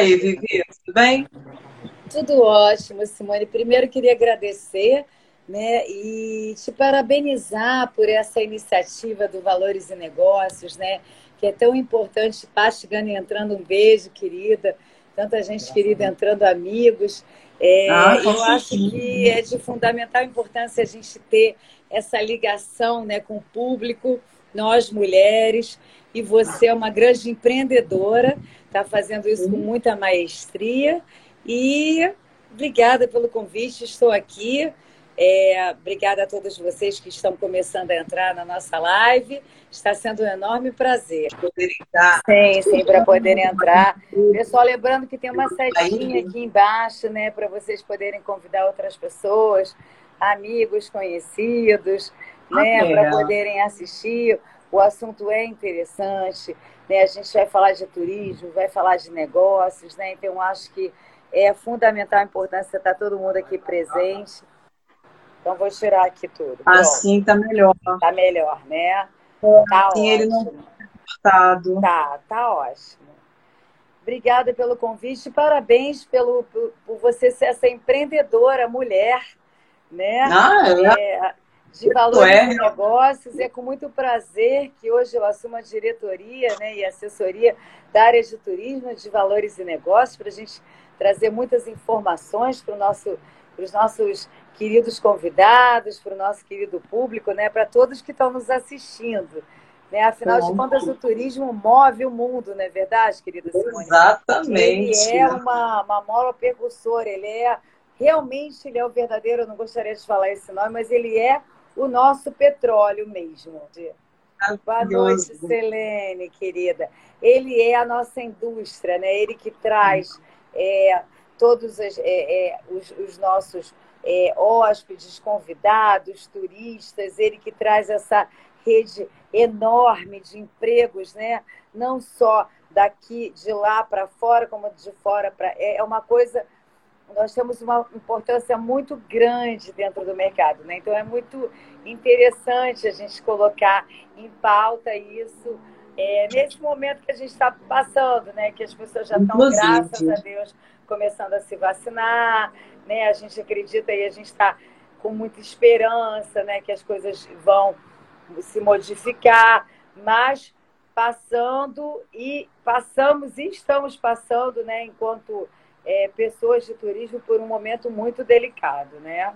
aí, Vivi, tudo bem? Tudo ótimo, Simone. Primeiro queria agradecer né, e te parabenizar por essa iniciativa do Valores e Negócios, né, que é tão importante. Pastigani entrando, um beijo, querida. Tanta gente querida entrando, amigos. É, ah, eu acho que é de fundamental importância a gente ter essa ligação né, com o público, nós mulheres, e você é uma grande empreendedora, está fazendo isso com muita maestria. E obrigada pelo convite, estou aqui. É, obrigada a todos vocês que estão começando a entrar na nossa live. Está sendo um enorme prazer. Poder entrar. Sim, sim, para poderem entrar. Pessoal, lembrando que tem uma setinha aqui embaixo, né, para vocês poderem convidar outras pessoas, amigos, conhecidos, né, para poderem assistir. O assunto é interessante, né? A gente vai falar de turismo, vai falar de negócios, né? Então acho que é fundamental a importância de estar todo mundo aqui presente. Então vou tirar aqui tudo. Assim tá melhor. Tá melhor, né? Tá assim ótimo. ele não tá Tá, tá ótimo. Obrigada pelo convite, parabéns pelo, por, por você ser essa empreendedora mulher, né? Ah, é. é de valores é. e negócios. É com muito prazer que hoje eu assumo a diretoria né, e assessoria da área de turismo, de valores e negócios, para a gente trazer muitas informações para nosso, os nossos queridos convidados, para o nosso querido público, né, para todos que estão nos assistindo. Né? Afinal de contas, o turismo move o mundo, não é verdade, querida Simone? Exatamente. Ele é uma, uma mola percussora, ele é realmente ele é o verdadeiro, eu não gostaria de falar esse nome, mas ele é o nosso petróleo mesmo. Boa noite, Selene, querida. Ele é a nossa indústria, né? Ele que traz é, todos os, é, é, os, os nossos é, hóspedes, convidados, turistas, ele que traz essa rede enorme de empregos, né? Não só daqui, de lá para fora, como de fora para. É, é uma coisa nós temos uma importância muito grande dentro do mercado, né? Então é muito interessante a gente colocar em pauta isso é, nesse momento que a gente está passando, né? Que as pessoas já estão, graças a Deus, começando a se vacinar, né? A gente acredita e a gente está com muita esperança, né? Que as coisas vão se modificar, mas passando e passamos e estamos passando, né? Enquanto é, pessoas de turismo por um momento muito delicado, né?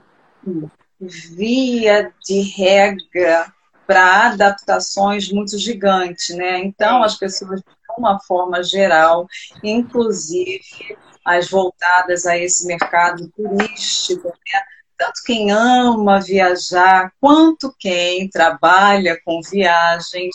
Via de regra para adaptações muito gigantes, né? Então as pessoas de uma forma geral, inclusive as voltadas a esse mercado turístico, né? tanto quem ama viajar quanto quem trabalha com viagens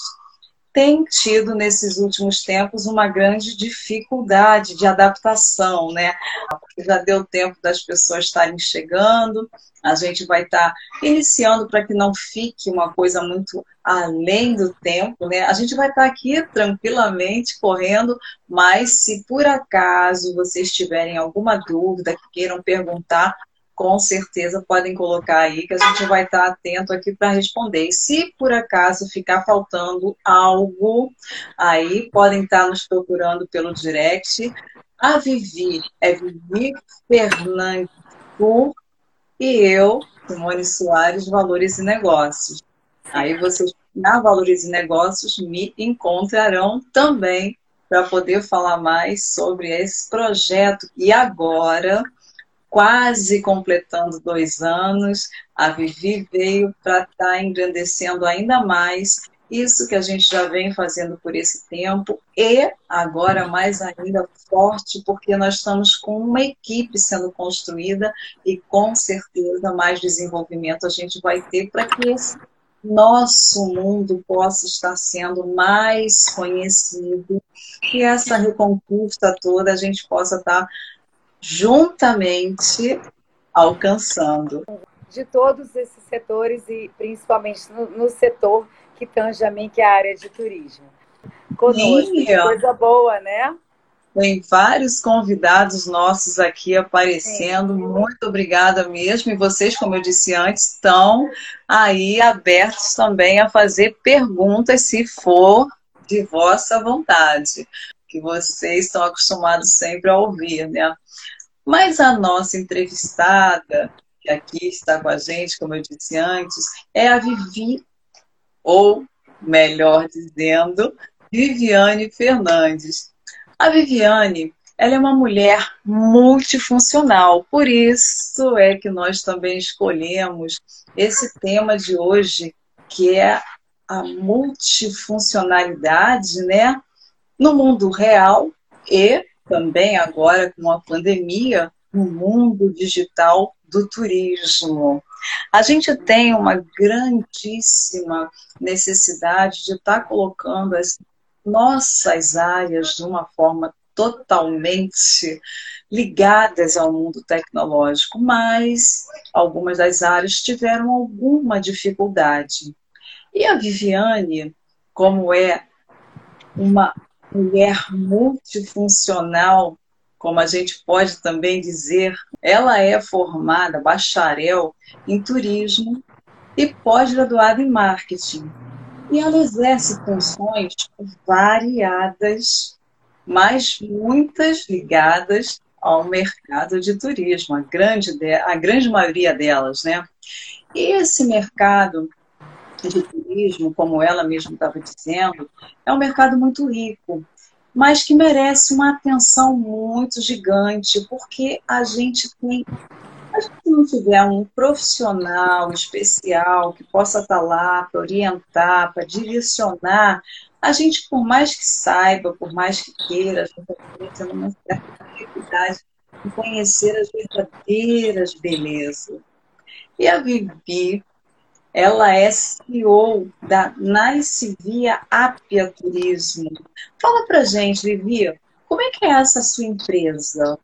tem tido nesses últimos tempos uma grande dificuldade de adaptação, né? Porque já deu tempo das pessoas estarem chegando, a gente vai estar iniciando para que não fique uma coisa muito além do tempo, né? A gente vai estar aqui tranquilamente correndo, mas se por acaso vocês tiverem alguma dúvida, que queiram perguntar, com certeza podem colocar aí que a gente vai estar atento aqui para responder. E se por acaso ficar faltando algo, aí podem estar nos procurando pelo direct. A Vivi é Vivi Fernandes e eu, Simone Soares, Valores e Negócios. Aí vocês na Valores e Negócios me encontrarão também para poder falar mais sobre esse projeto. E agora quase completando dois anos, a Vivi veio para estar tá engrandecendo ainda mais isso que a gente já vem fazendo por esse tempo e agora mais ainda forte, porque nós estamos com uma equipe sendo construída e com certeza mais desenvolvimento a gente vai ter para que esse nosso mundo possa estar sendo mais conhecido e essa reconquista toda a gente possa estar juntamente alcançando. De todos esses setores e principalmente no, no setor que tange a mim, que é a área de turismo. Conosco, Sim, coisa boa, né? Tem vários convidados nossos aqui aparecendo. Sim. Muito obrigada mesmo. E vocês, como eu disse antes, estão aí abertos também a fazer perguntas, se for de vossa vontade. Que vocês estão acostumados sempre a ouvir, né? Mas a nossa entrevistada, que aqui está com a gente, como eu disse antes, é a Vivi, ou melhor dizendo, Viviane Fernandes. A Viviane, ela é uma mulher multifuncional, por isso é que nós também escolhemos esse tema de hoje, que é a multifuncionalidade, né? No mundo real e também agora com a pandemia, no mundo digital do turismo. A gente tem uma grandíssima necessidade de estar colocando as nossas áreas de uma forma totalmente ligadas ao mundo tecnológico, mas algumas das áreas tiveram alguma dificuldade. E a Viviane, como é uma mulher multifuncional, como a gente pode também dizer, ela é formada bacharel em turismo e pós-graduada em marketing. E ela exerce funções variadas, mas muitas ligadas ao mercado de turismo, a grande, a grande maioria delas, né? E esse mercado de turismo, como ela mesma estava dizendo, é um mercado muito rico, mas que merece uma atenção muito gigante, porque a gente tem. A gente não tiver um profissional especial que possa estar lá para orientar, para direcionar, a gente, por mais que saiba, por mais que queira, a gente está uma certa dificuldade em conhecer as verdadeiras belezas. E a Vivi ela é CEO da Nice Via Apia Turismo. Fala pra gente, Vivi, como é que é essa sua empresa?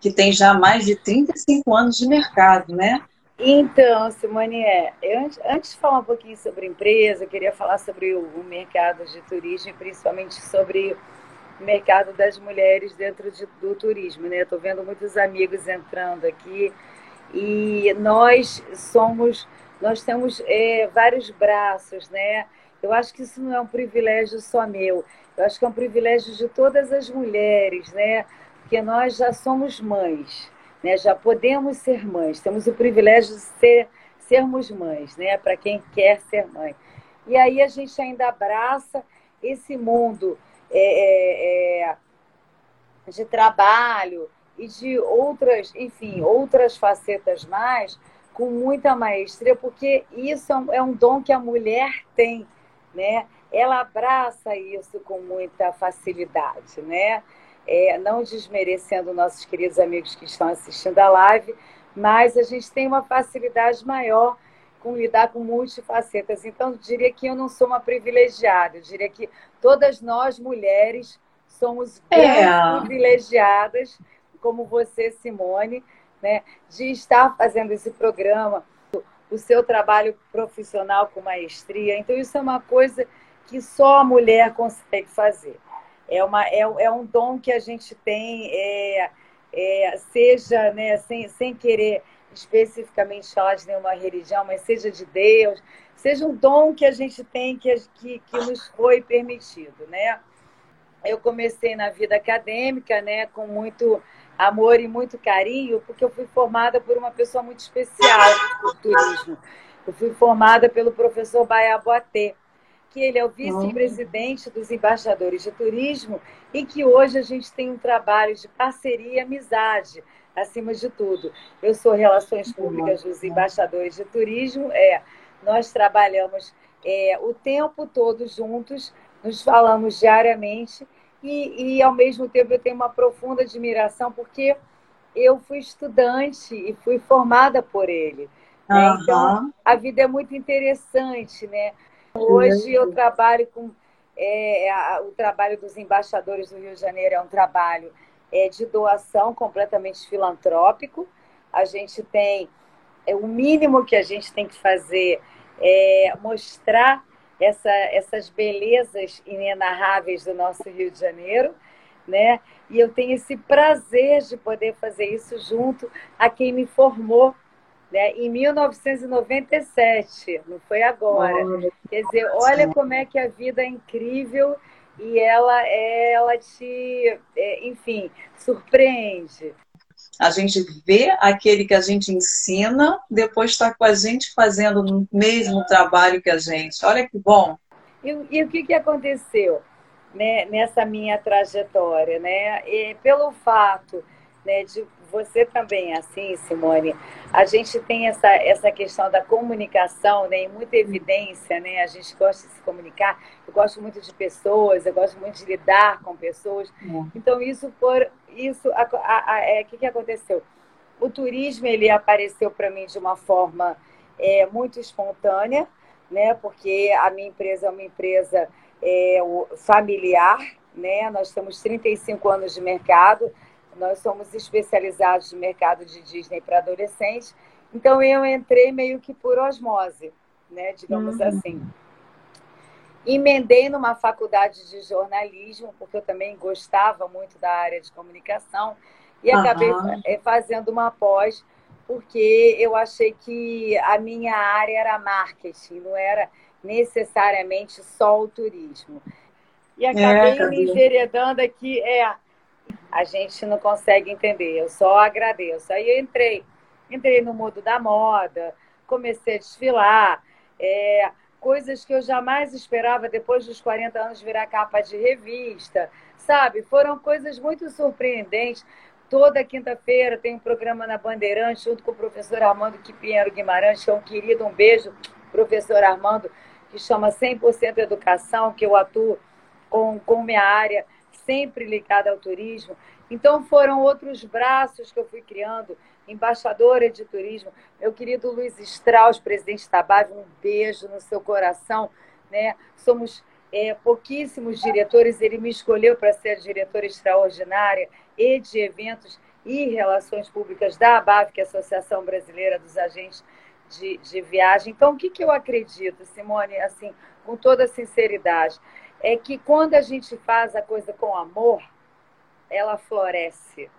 Que tem já mais de 35 anos de mercado, né? Então, Simone, é, antes, antes de falar um pouquinho sobre a empresa, eu queria falar sobre o, o mercado de turismo, principalmente sobre o mercado das mulheres dentro de, do turismo, né? Estou vendo muitos amigos entrando aqui e nós somos nós temos é, vários braços, né? Eu acho que isso não é um privilégio só meu, eu acho que é um privilégio de todas as mulheres, né? Porque nós já somos mães, né? Já podemos ser mães, temos o privilégio de ser, sermos mães, né? Para quem quer ser mãe. E aí a gente ainda abraça esse mundo é, é, é de trabalho e de outras, enfim, outras facetas mais, com muita maestria, porque isso é, é um dom que a mulher tem, né? Ela abraça isso com muita facilidade, né? É, não desmerecendo nossos queridos amigos que estão assistindo a live, mas a gente tem uma facilidade maior com lidar com multifacetas. Então, eu diria que eu não sou uma privilegiada, eu diria que todas nós mulheres somos é. privilegiadas, como você, Simone, né, de estar fazendo esse programa, o seu trabalho profissional com maestria. Então, isso é uma coisa que só a mulher consegue fazer. É, uma, é, é um dom que a gente tem, é, é, seja né, sem, sem querer especificamente falar de nenhuma religião, mas seja de Deus, seja um dom que a gente tem que, que, que nos foi permitido. Né? Eu comecei na vida acadêmica né, com muito amor e muito carinho, porque eu fui formada por uma pessoa muito especial do turismo. Eu fui formada pelo professor Baia Boatê, que ele é o vice-presidente dos embaixadores de turismo e que hoje a gente tem um trabalho de parceria e amizade, acima de tudo. Eu sou Relações Públicas dos Embaixadores de Turismo, é, nós trabalhamos é, o tempo todo juntos, nos falamos diariamente e, e, ao mesmo tempo eu tenho uma profunda admiração porque eu fui estudante e fui formada por ele. Né? Uhum. Então, a vida é muito interessante, né? Hoje eu trabalho com é, a, o trabalho dos embaixadores do Rio de Janeiro é um trabalho é, de doação completamente filantrópico. A gente tem é, o mínimo que a gente tem que fazer é mostrar essa, essas belezas inenarráveis do nosso Rio de Janeiro, né? E eu tenho esse prazer de poder fazer isso junto a quem me formou, né? Em 1997, não foi agora. Quer dizer, olha como é que a vida é incrível e ela, ela te, é, enfim, surpreende. A gente vê aquele que a gente ensina, depois está com a gente fazendo o mesmo trabalho que a gente. Olha que bom. E, e o que, que aconteceu né, nessa minha trajetória? Né? E pelo fato né, de você também é assim, Simone, a gente tem essa, essa questão da comunicação né, em muita evidência, né? A gente gosta de se comunicar, eu gosto muito de pessoas, eu gosto muito de lidar com pessoas. É. Então, isso por isso, o é, que, que aconteceu? O turismo ele apareceu para mim de uma forma é, muito espontânea, né? Porque a minha empresa é uma empresa é, familiar, né? Nós temos 35 anos de mercado nós somos especializados no mercado de Disney para adolescentes, então eu entrei meio que por osmose, né, digamos uhum. assim. Emendei numa faculdade de jornalismo, porque eu também gostava muito da área de comunicação, e uhum. acabei eh, fazendo uma pós, porque eu achei que a minha área era marketing, não era necessariamente só o turismo. E acabei é, me enveredando aqui, é, a gente não consegue entender. Eu só agradeço. Aí eu entrei, entrei no mundo da moda, comecei a desfilar, é, coisas que eu jamais esperava depois dos 40 anos virar capa de revista, sabe? Foram coisas muito surpreendentes. Toda quinta-feira tem um programa na Bandeirante junto com o professor Armando Quipinheiro Guimarães, que é um querido, um beijo, professor Armando, que chama 100% Educação, que eu atuo com, com minha área sempre ligada ao turismo. Então foram outros braços que eu fui criando, embaixadora de turismo. Meu querido Luiz Strauss, presidente da BAV, um beijo no seu coração. Né? Somos é, pouquíssimos diretores, ele me escolheu para ser diretora extraordinária e de eventos e relações públicas da ABAV, que é a Associação Brasileira dos Agentes de, de Viagem. Então, o que, que eu acredito, Simone, assim, com toda sinceridade? É que quando a gente faz a coisa com amor, ela floresce.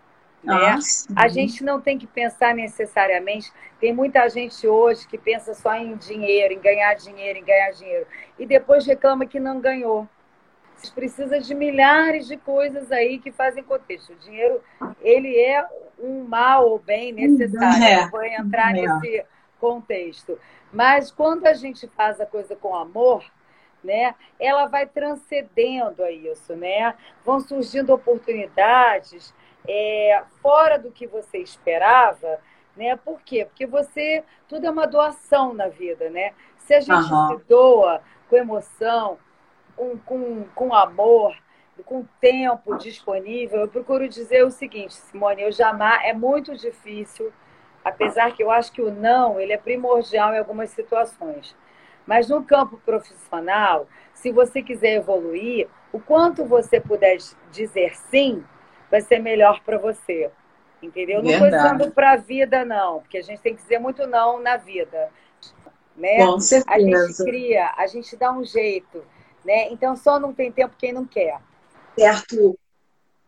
Né? a gente não tem que pensar necessariamente. Tem muita gente hoje que pensa só em dinheiro, em ganhar dinheiro, em ganhar dinheiro. E depois reclama que não ganhou. Você precisa de milhares de coisas aí que fazem contexto. O dinheiro, ele é um mal ou bem necessário. É. Vou entrar é. nesse contexto. Mas quando a gente faz a coisa com amor, né? Ela vai transcendendo a isso, né? Vão surgindo oportunidades é, fora do que você esperava, né? Por quê? Porque você tudo é uma doação na vida, né? Se a gente uhum. se doa com emoção, com, com, com amor, com tempo disponível, eu procuro dizer o seguinte, Simone, eu jamais é muito difícil, apesar que eu acho que o não ele é primordial em algumas situações. Mas no campo profissional, se você quiser evoluir, o quanto você puder dizer sim, vai ser melhor para você. Entendeu? Não estou dizendo para a vida, não, porque a gente tem que dizer muito não na vida. Né? Com certeza. A gente cria, a gente dá um jeito. Né? Então só não tem tempo quem não quer. Certo.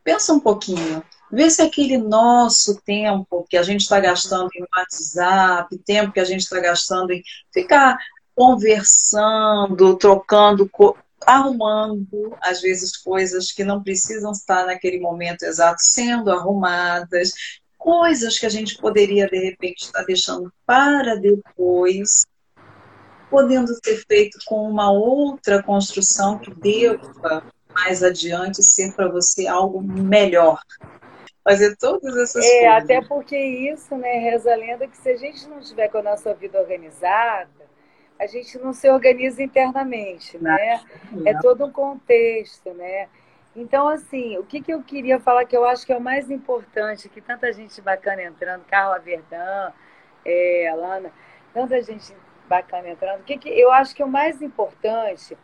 Pensa um pouquinho. Vê se aquele nosso tempo que a gente está gastando em WhatsApp, tempo que a gente está gastando em ficar conversando, trocando, arrumando, às vezes, coisas que não precisam estar naquele momento exato sendo arrumadas, coisas que a gente poderia, de repente, estar deixando para depois, podendo ser feito com uma outra construção que deva mais adiante ser para você algo melhor. Fazer todas essas é, coisas. É, até porque isso, né, reza a lenda que se a gente não tiver com a nossa vida organizada, a gente não se organiza internamente, né? É todo um contexto, né? Então, assim, o que, que eu queria falar que eu acho que é o mais importante, que tanta gente bacana entrando, Carla Verdão, é, Alana, tanta gente bacana entrando, o que, que eu acho que é o mais importante,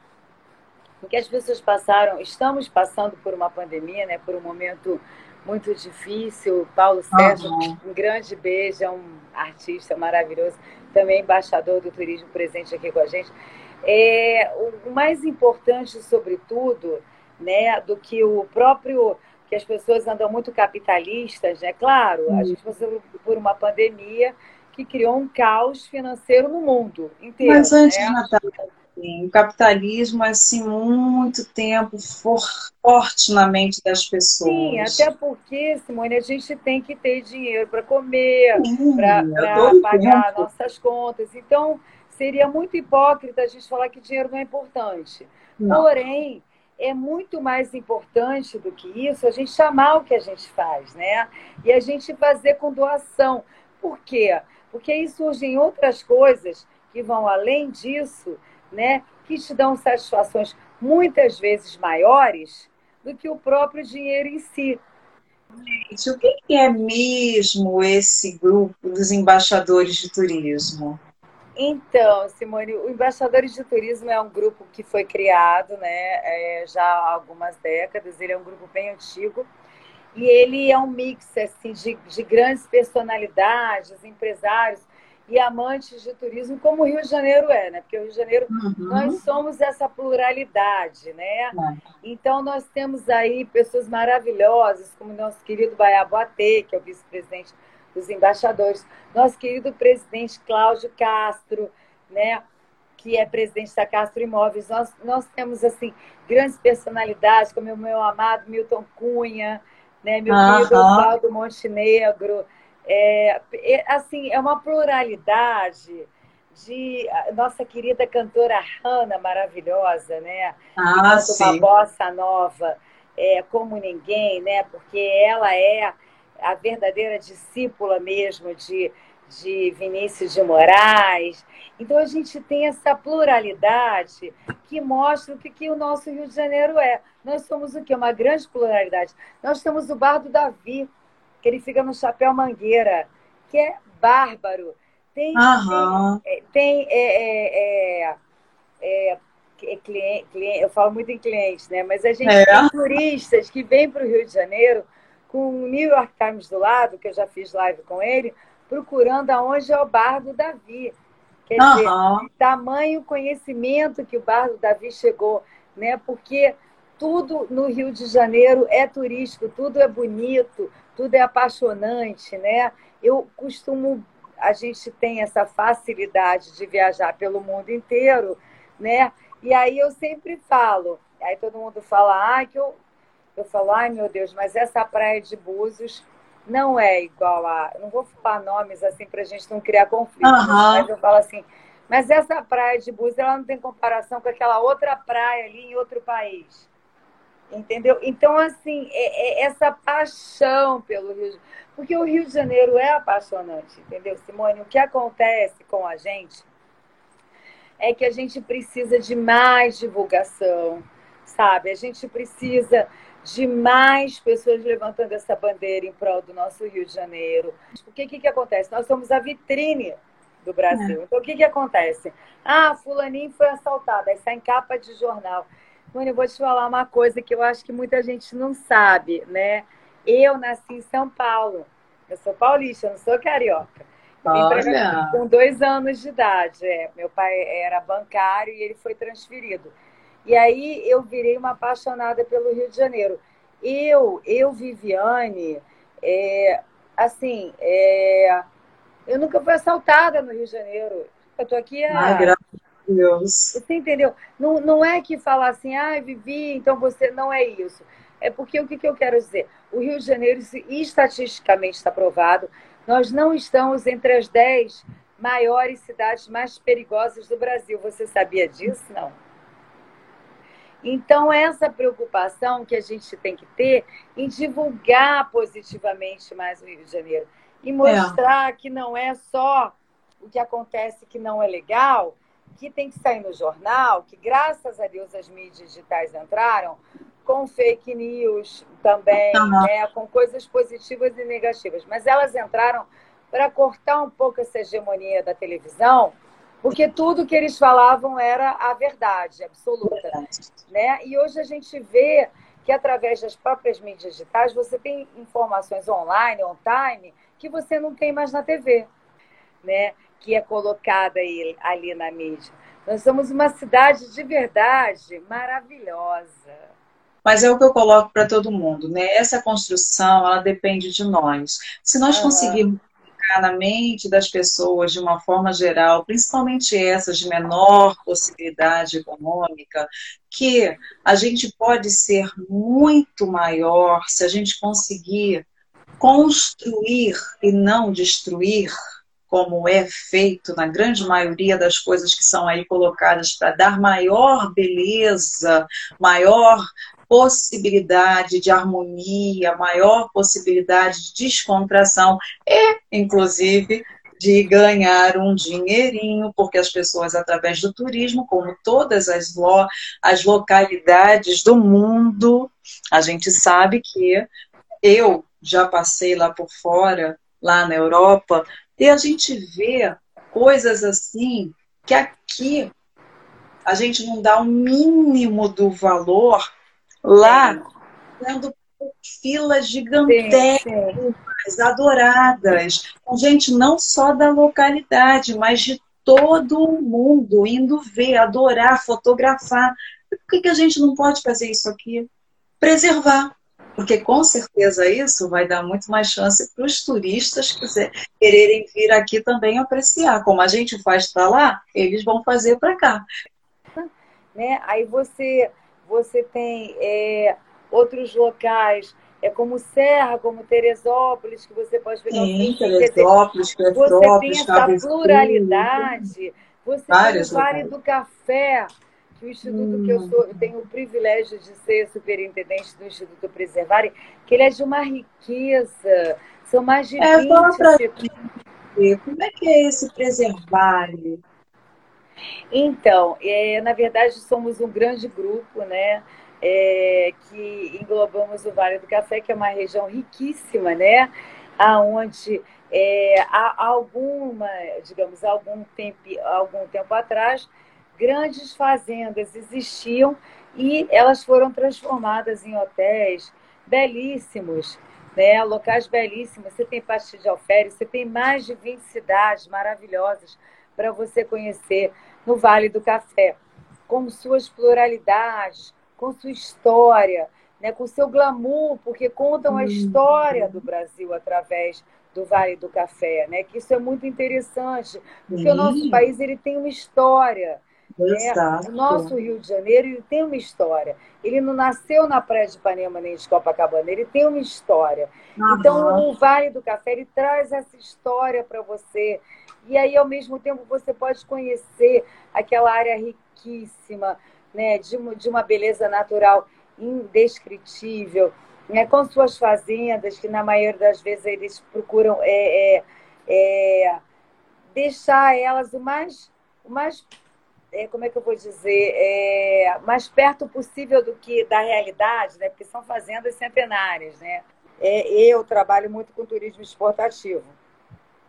que as pessoas passaram, estamos passando por uma pandemia, né, por um momento muito difícil. Paulo Sérgio, uhum. um grande beijo, é um artista maravilhoso também embaixador do turismo presente aqui com a gente. É, o mais importante, sobretudo, né, do que o próprio que as pessoas andam muito capitalistas, né? Claro, a gente passou por uma pandemia que criou um caos financeiro no mundo inteiro. Mas antes, né? Natália, Sim, o capitalismo, assim, muito tempo for, forte na mente das pessoas. Sim, até porque, Simone, a gente tem que ter dinheiro para comer, para pagar tempo. nossas contas. Então, seria muito hipócrita a gente falar que dinheiro não é importante. Não. Porém, é muito mais importante do que isso a gente chamar o que a gente faz, né? E a gente fazer com doação. Por quê? Porque aí surgem outras coisas que vão além disso né, que te dão satisfações muitas vezes maiores do que o próprio dinheiro em si. Gente, o que é mesmo esse grupo dos embaixadores de turismo? Então, Simone, o Embaixadores de Turismo é um grupo que foi criado né, é, já há algumas décadas, ele é um grupo bem antigo, e ele é um mix assim, de, de grandes personalidades, empresários, e amantes de turismo, como o Rio de Janeiro é, né? Porque o Rio de Janeiro, uhum. nós somos essa pluralidade, né? Uhum. Então, nós temos aí pessoas maravilhosas, como nosso querido Baiaboatê, que é o vice-presidente dos embaixadores, nosso querido presidente Cláudio Castro, né? Que é presidente da Castro Imóveis. Nós, nós temos, assim, grandes personalidades, como o meu amado Milton Cunha, né? Meu uhum. querido Oswaldo Montenegro, é, assim, é uma pluralidade de nossa querida cantora Hanna, maravilhosa, né? Ah, sim. Uma bossa nova, é, como ninguém, né? Porque ela é a verdadeira discípula mesmo de, de Vinícius de Moraes. Então a gente tem essa pluralidade que mostra o que, que o nosso Rio de Janeiro é. Nós somos o quê? Uma grande pluralidade. Nós temos o Bar do Davi, que ele fica no Chapéu Mangueira, que é bárbaro. Tem, uhum. tem, tem é, é, é, é cliente, cliente, eu falo muito em clientes, né? Mas a gente é. tem turistas que vêm para o Rio de Janeiro com o New York Times do lado, que eu já fiz live com ele, procurando aonde é o bar do Davi. Quer uhum. dizer, tamanho conhecimento que o bar do Davi chegou, né? Porque tudo no Rio de Janeiro é turístico, tudo é bonito, tudo é apaixonante, né? Eu costumo, a gente tem essa facilidade de viajar pelo mundo inteiro, né? E aí eu sempre falo, aí todo mundo fala, ah, que eu, eu falo, ai meu Deus, mas essa praia de Búzios não é igual a. Não vou falar nomes assim para a gente não criar conflitos, uhum. mas eu falo assim, mas essa praia de Búzios ela não tem comparação com aquela outra praia ali em outro país. Entendeu? Então, assim, é, é essa paixão pelo Rio de Janeiro. Porque o Rio de Janeiro é apaixonante, entendeu, Simone? O que acontece com a gente é que a gente precisa de mais divulgação, sabe? A gente precisa de mais pessoas levantando essa bandeira em prol do nosso Rio de Janeiro. O que, que, que acontece? Nós somos a vitrine do Brasil. É. Então, o que, que acontece? Ah, fulaninho foi assaltado, aí sai em capa de jornal. Mano, eu vou te falar uma coisa que eu acho que muita gente não sabe, né? Eu nasci em São Paulo. Eu sou paulista, eu não sou carioca. Olha. Com dois anos de idade. É. Meu pai era bancário e ele foi transferido. E aí eu virei uma apaixonada pelo Rio de Janeiro. Eu, eu Viviane, é, assim, é, eu nunca fui assaltada no Rio de Janeiro. Eu tô aqui há, ah, Deus. Você entendeu? Não, não é que falar assim, ah, Vivi, então você não é isso. É porque o que, que eu quero dizer? O Rio de Janeiro, estatisticamente está provado, nós não estamos entre as 10 maiores cidades mais perigosas do Brasil. Você sabia disso? Não. Então, essa preocupação que a gente tem que ter em divulgar positivamente mais o Rio de Janeiro e mostrar é. que não é só o que acontece que não é legal, que tem que sair no jornal, que graças a Deus as mídias digitais entraram, com fake news também, uhum. né, com coisas positivas e negativas. Mas elas entraram para cortar um pouco essa hegemonia da televisão, porque tudo que eles falavam era a verdade absoluta. Verdade. Né? E hoje a gente vê que através das próprias mídias digitais você tem informações online, on time, que você não tem mais na TV. Né? Que é colocada aí, ali na mídia. Nós somos uma cidade de verdade maravilhosa. Mas é o que eu coloco para todo mundo, né? Essa construção, ela depende de nós. Se nós uhum. conseguirmos colocar na mente das pessoas, de uma forma geral, principalmente essas de menor possibilidade econômica, que a gente pode ser muito maior se a gente conseguir construir e não destruir, como é feito na grande maioria das coisas que são aí colocadas para dar maior beleza, maior possibilidade de harmonia, maior possibilidade de descontração e, inclusive, de ganhar um dinheirinho, porque as pessoas, através do turismo, como todas as, lo as localidades do mundo, a gente sabe que eu já passei lá por fora, lá na Europa, e a gente vê coisas assim que aqui a gente não dá o mínimo do valor lá tendo filas gigantescas, adoradas, com gente não só da localidade, mas de todo o mundo indo ver, adorar, fotografar. Por que, que a gente não pode fazer isso aqui? Preservar. Porque com certeza isso vai dar muito mais chance para os turistas quiser, quererem vir aqui também apreciar. Como a gente faz para lá, eles vão fazer para cá. Né? Aí você você tem é, outros locais, é como Serra, como Teresópolis, que você pode pegar Sim, Teresópolis, Você tem essa pluralidade. Você Várias tem o Vale do Café, que o Instituto hum. que eu sou, eu tenho o privilégio de ser superintendente do Instituto Preservare, que ele é de uma riqueza. São mais de é, 20 Como é que é esse Preservare? Então, é, na verdade, somos um grande grupo, né? É, que englobamos o Vale do Café, que é uma região riquíssima, né? Aonde é, há alguma, digamos, algum tempo, algum tempo atrás, grandes fazendas existiam e elas foram transformadas em hotéis belíssimos, né? locais belíssimos. Você tem Pastilha de Alferes, você tem mais de 20 cidades maravilhosas para você conhecer no Vale do Café, com suas pluralidades, com sua história, né, com seu glamour, porque contam a uhum. história do Brasil através do Vale do Café, né? Que isso é muito interessante, porque Sim. o nosso país ele tem uma história. Né? O nosso Rio de Janeiro ele tem uma história. Ele não nasceu na Praia de Ipanema nem de Copacabana, ele tem uma história. Uhum. Então o Vale do Café ele traz essa história para você. E aí, ao mesmo tempo, você pode conhecer aquela área riquíssima, né, de, uma, de uma beleza natural indescritível, né, com suas fazendas, que na maioria das vezes eles procuram é, é, é, deixar elas o mais, o mais é, como é que eu vou dizer, é, mais perto possível do que da realidade, né, porque são fazendas centenárias. Né? É, eu trabalho muito com turismo exportativo.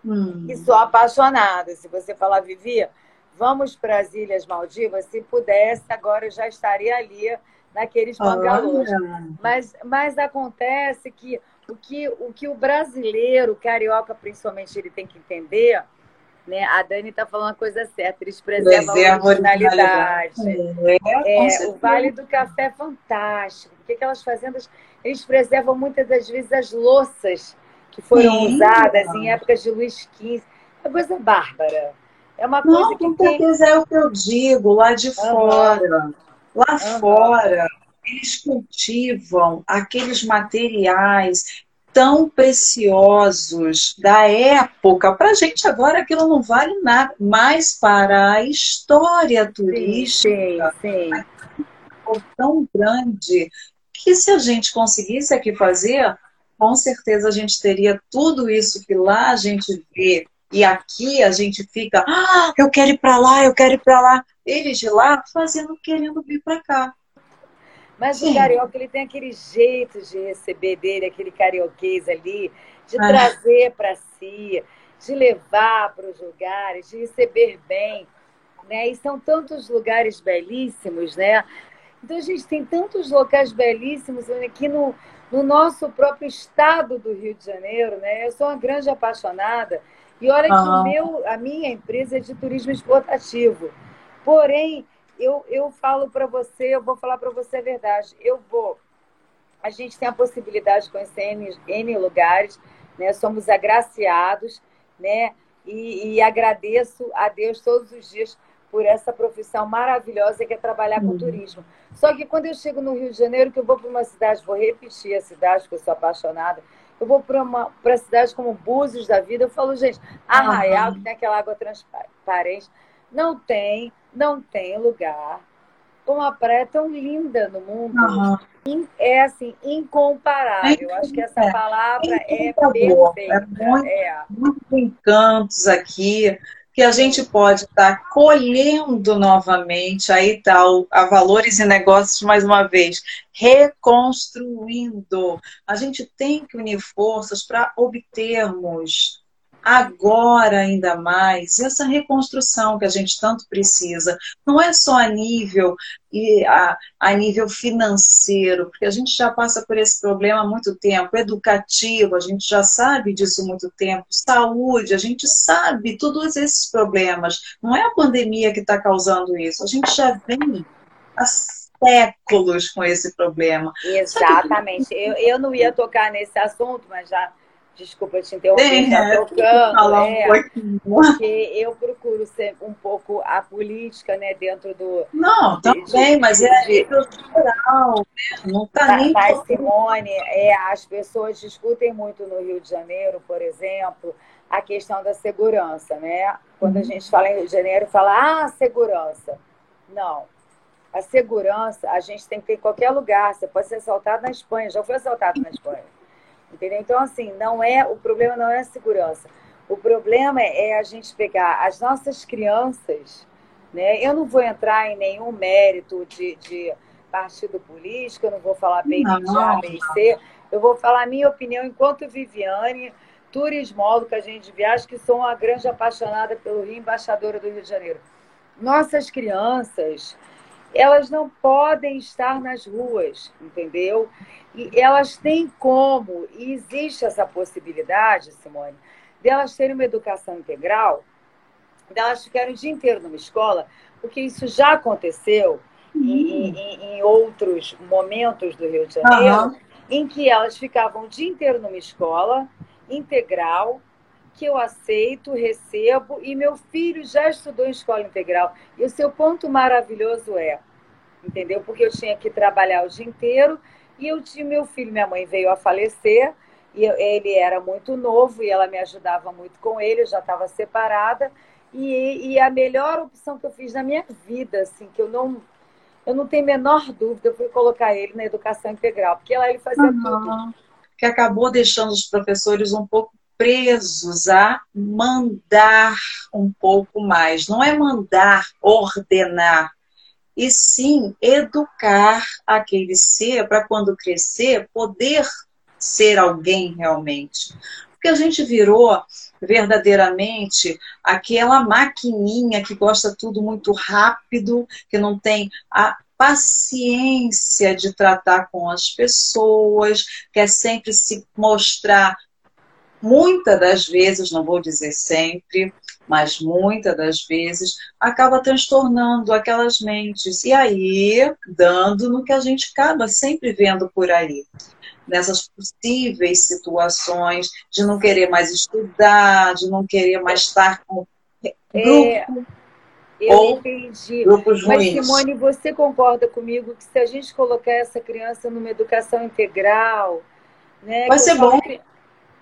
Hum. E sou apaixonada. Se você falar, Vivi, vamos para as Ilhas Maldivas, se pudesse, agora eu já estaria ali naqueles bangalôs. Mas, mas acontece que o, que o que o brasileiro, o carioca principalmente, ele tem que entender, né? A Dani está falando a coisa certa, eles preservam Preserva a originalidade. É, é, o Vale do Café é fantástico, porque aquelas fazendas, eles preservam muitas das vezes as louças que foram Sim. usadas em épocas de Luís XV. É uma coisa bárbara. É uma coisa Não, que. Com certeza é o que eu digo, lá de uhum. fora. Lá uhum. fora, eles cultivam aqueles materiais tão preciosos da época. Para a gente agora aquilo não vale nada, mas para a história turística sim, sim, sim. tão grande que se a gente conseguisse aqui fazer, com certeza a gente teria tudo isso que lá a gente vê e aqui a gente fica, ah, eu quero ir para lá, eu quero ir para lá. Eles de lá fazendo, querendo vir para cá. Mas Sim. o carioca ele tem aquele jeito de receber dele, aquele carioquês ali, de ah. trazer para si, de levar para os lugares, de receber bem, né? E são tantos lugares belíssimos, né? Então a gente tem tantos locais belíssimos aqui no, no nosso próprio estado do Rio de Janeiro, né? Eu sou uma grande apaixonada e olha que o meu, a minha empresa é de turismo exportativo. Porém, eu, eu falo para você, eu vou falar para você a verdade. Eu vou. A gente tem a possibilidade de conhecer N, N lugares, né? somos agraciados né? E, e, agradeço a Deus todos os dias por essa profissão maravilhosa que é trabalhar com uhum. turismo. Só que quando eu chego no Rio de Janeiro, que eu vou para uma cidade, vou repetir a cidade, que eu sou apaixonada, eu vou para uma pra cidade como Búzios da vida, eu falo, gente, Arraial, uhum. que tem aquela água transparente, não tem, não tem lugar uma praia tão linda no mundo. Uhum. É assim, incomparável. É, Acho que essa palavra é, é perfeita. É muito, é. muitos encantos aqui que a gente pode estar tá colhendo novamente, aí tá a Valores e Negócios, mais uma vez, reconstruindo. A gente tem que unir forças para obtermos agora ainda mais essa reconstrução que a gente tanto precisa. Não é só a nível e a, a nível financeiro, porque a gente já passa por esse problema há muito tempo, educativo, a gente já sabe disso há muito tempo, saúde, a gente sabe todos esses problemas. Não é a pandemia que está causando isso, a gente já vem há séculos com esse problema. Exatamente. Eu, eu não ia tocar nesse assunto, mas já Desculpa te interromper, está é, tocando. Falar é, um pouquinho. Porque eu procuro ser um pouco a política, né, dentro do. Não, também, de, mas é geral, né? Não está nem. Mas, Simone, é, as pessoas discutem muito no Rio de Janeiro, por exemplo, a questão da segurança, né? Quando a uhum. gente fala em Rio de Janeiro, fala, ah, segurança. Não. A segurança a gente tem que ter em qualquer lugar. Você pode ser assaltado na Espanha. Já foi assaltado na Espanha. Entendeu? Então, assim, não é o problema não é a segurança. O problema é a gente pegar as nossas crianças, né? Eu não vou entrar em nenhum mérito de, de partido político, eu não vou falar bem de A, bem C, eu vou falar a minha opinião enquanto Viviane, turismóloga, gente de viagem, que sou uma grande apaixonada pelo Rio, embaixadora do Rio de Janeiro. Nossas crianças, elas não podem estar nas ruas, entendeu? E elas têm como, e existe essa possibilidade, Simone, delas terem uma educação integral, delas ficarem o dia inteiro numa escola, porque isso já aconteceu uhum. em, em, em, outros momentos do Rio de Janeiro, uhum. em que elas ficavam o dia inteiro numa escola integral, que eu aceito, recebo, e meu filho já estudou em escola integral. E o seu ponto maravilhoso é, entendeu? Porque eu tinha que trabalhar o dia inteiro e eu tinha meu filho, minha mãe veio a falecer, e ele era muito novo e ela me ajudava muito com ele, eu já estava separada. E, e, a melhor opção que eu fiz na minha vida, assim, que eu não, eu não tenho a menor dúvida, foi colocar ele na educação integral, porque lá ele fazia uhum. tudo. Que acabou deixando os professores um pouco presos a mandar um pouco mais. Não é mandar, ordenar, e sim educar aquele ser para quando crescer poder ser alguém realmente. Porque a gente virou verdadeiramente aquela maquininha que gosta tudo muito rápido, que não tem a paciência de tratar com as pessoas, quer sempre se mostrar muitas das vezes, não vou dizer sempre, mas muitas das vezes acaba transtornando aquelas mentes e aí dando no que a gente acaba sempre vendo por aí nessas possíveis situações de não querer mais estudar, de não querer mais estar com grupo é, eu ou entendi. grupos ruins. Mas Simone, você concorda comigo que se a gente colocar essa criança numa educação integral, né, vai ser bom.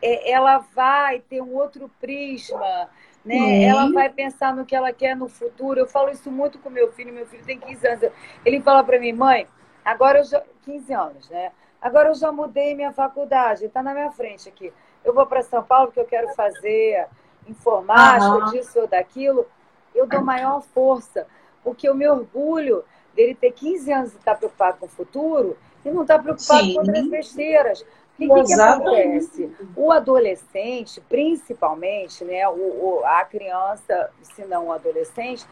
É, ela vai ter um outro prisma né? Uhum. Ela vai pensar no que ela quer no futuro. Eu falo isso muito com meu filho, meu filho tem 15 anos. Ele fala para mim, mãe, agora eu já 15 anos, né? Agora eu já mudei minha faculdade, está na minha frente aqui. Eu vou para São Paulo porque eu quero fazer informática, uhum. disso ou daquilo. Eu dou maior força, porque eu me orgulho dele ter 15 anos e estar tá preocupado com o futuro e não estar tá preocupado Sim. com outras besteiras. O que, que, acontece? O adolescente, principalmente, né, o, o, a criança, se não o adolescente,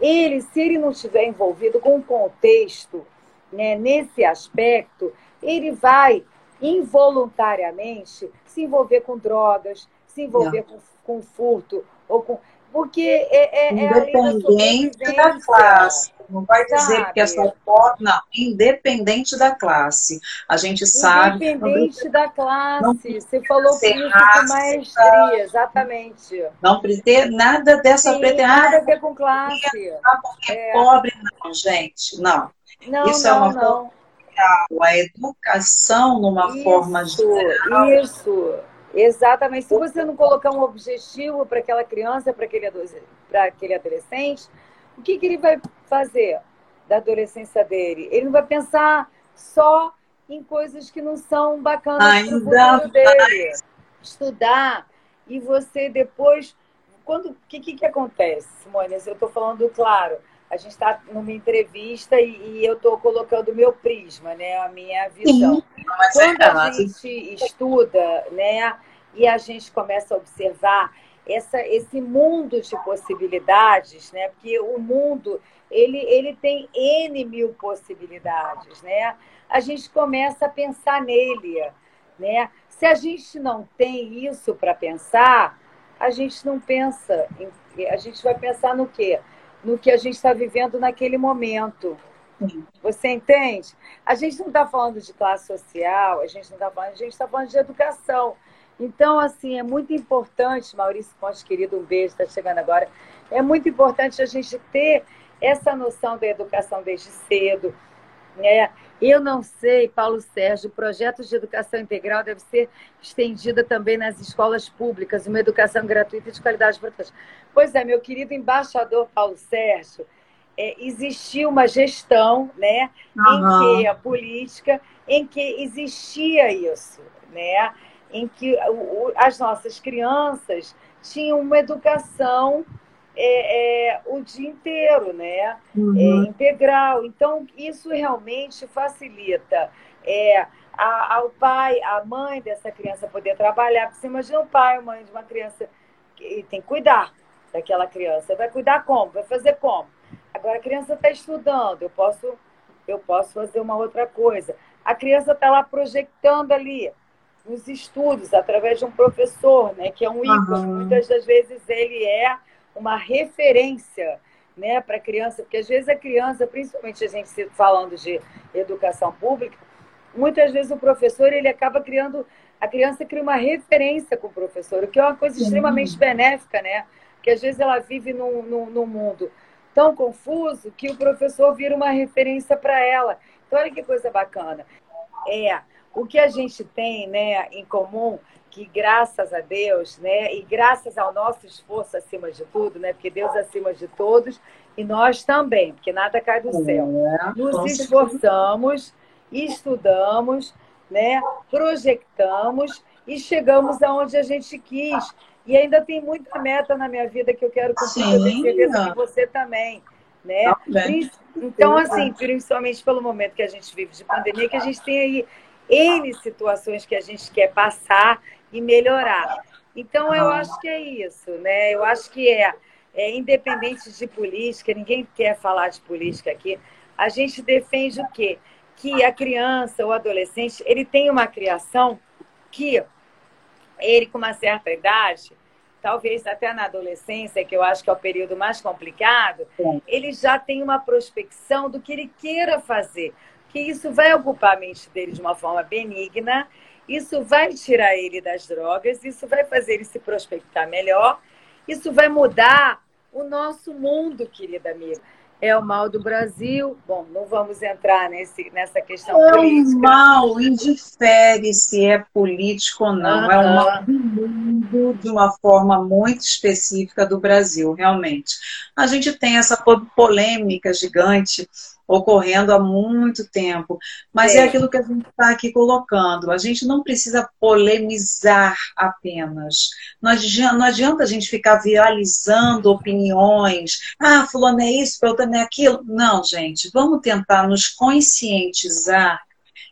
ele, se ele não estiver envolvido com o contexto, né, nesse aspecto, ele vai involuntariamente se envolver com drogas, se envolver com, com, furto, ou com. Porque é, é, Independente é da, da classe. Não vai dizer sabe? que essa foto. Não, independente da classe. A gente sabe. Independente da classe. Você falou com maestria, exatamente. Não ter nada dessa pretensão. Nada a ver com classe. Porque é pobre, não, gente. Não. Não, isso não, é uma não. forma a educação numa isso, forma geral. Isso, exatamente. Se você não colocar um objetivo para aquela criança, para aquele, aquele adolescente, o que, que ele vai fazer da adolescência dele? Ele não vai pensar só em coisas que não são bacanas para o dele. Estudar e você depois. Quando, o que, que, que acontece, Simone? Eu estou falando claro a gente está numa entrevista e, e eu estou colocando o meu prisma, né, a minha visão. Sim, Quando a gente estuda, né, e a gente começa a observar essa, esse mundo de possibilidades, né, porque o mundo ele, ele tem n mil possibilidades, né? A gente começa a pensar nele, né? Se a gente não tem isso para pensar, a gente não pensa, em, a gente vai pensar no quê? No que a gente está vivendo naquele momento. Você entende? A gente não está falando de classe social, a gente não está falando, a gente está falando de educação. Então, assim, é muito importante, Maurício Ponte, querido, um beijo, está chegando agora. É muito importante a gente ter essa noção da educação desde cedo, né? Eu não sei, Paulo Sérgio, o projeto de educação integral deve ser estendida também nas escolas públicas, uma educação gratuita e de qualidade para todos. Pois é, meu querido embaixador Paulo Sérgio, é, existiu uma gestão, né, uhum. em que a política, em que existia isso, né, em que o, as nossas crianças tinham uma educação é, é, o dia inteiro, né? Uhum. É, integral. Então, isso realmente facilita é, a, ao pai, a mãe dessa criança poder trabalhar. Porque você imagina o pai, a mãe de uma criança que tem que cuidar daquela criança. Vai cuidar como? Vai fazer como? Agora a criança está estudando, eu posso, eu posso fazer uma outra coisa. A criança está lá projetando ali nos estudos através de um professor, né? Que é um ícone. Uhum. Muitas das vezes ele é uma referência né, para a criança, porque às vezes a criança, principalmente a gente falando de educação pública, muitas vezes o professor ele acaba criando, a criança cria uma referência com o professor, o que é uma coisa extremamente benéfica, né? Porque às vezes ela vive num, num, num mundo tão confuso que o professor vira uma referência para ela. Então, olha que coisa bacana. É, o que a gente tem né, em comum que graças a Deus, né, e graças ao nosso esforço acima de tudo, né, porque Deus acima de todos e nós também, porque nada cai do céu. É, Nos esforçamos, estudamos, né, projetamos e chegamos aonde a gente quis. E ainda tem muita meta na minha vida que eu quero cumprir, eu tenho certeza que você também. Né? Então, assim, principalmente pelo momento que a gente vive de pandemia, que a gente tem aí N situações que a gente quer passar e melhorar. Então, eu acho que é isso, né? Eu acho que é, é independente de política, ninguém quer falar de política aqui. A gente defende o quê? Que a criança, o adolescente, ele tem uma criação que ele, com uma certa idade, talvez até na adolescência, que eu acho que é o período mais complicado, ele já tem uma prospecção do que ele queira fazer. Que isso vai ocupar a mente dele de uma forma benigna isso vai tirar ele das drogas, isso vai fazer ele se prospectar melhor, isso vai mudar o nosso mundo, querida amiga. É o mal do Brasil. Bom, não vamos entrar nesse, nessa questão é política. É o mal, indifere se é político ou não. Uhum. É o mal do mundo de uma forma muito específica do Brasil, realmente. A gente tem essa polêmica gigante ocorrendo há muito tempo. Mas é, é aquilo que a gente está aqui colocando. A gente não precisa polemizar apenas. Não adianta, não adianta a gente ficar viralizando opiniões. Ah, fulano é isso, fulano é aquilo. Não, gente. Vamos tentar nos conscientizar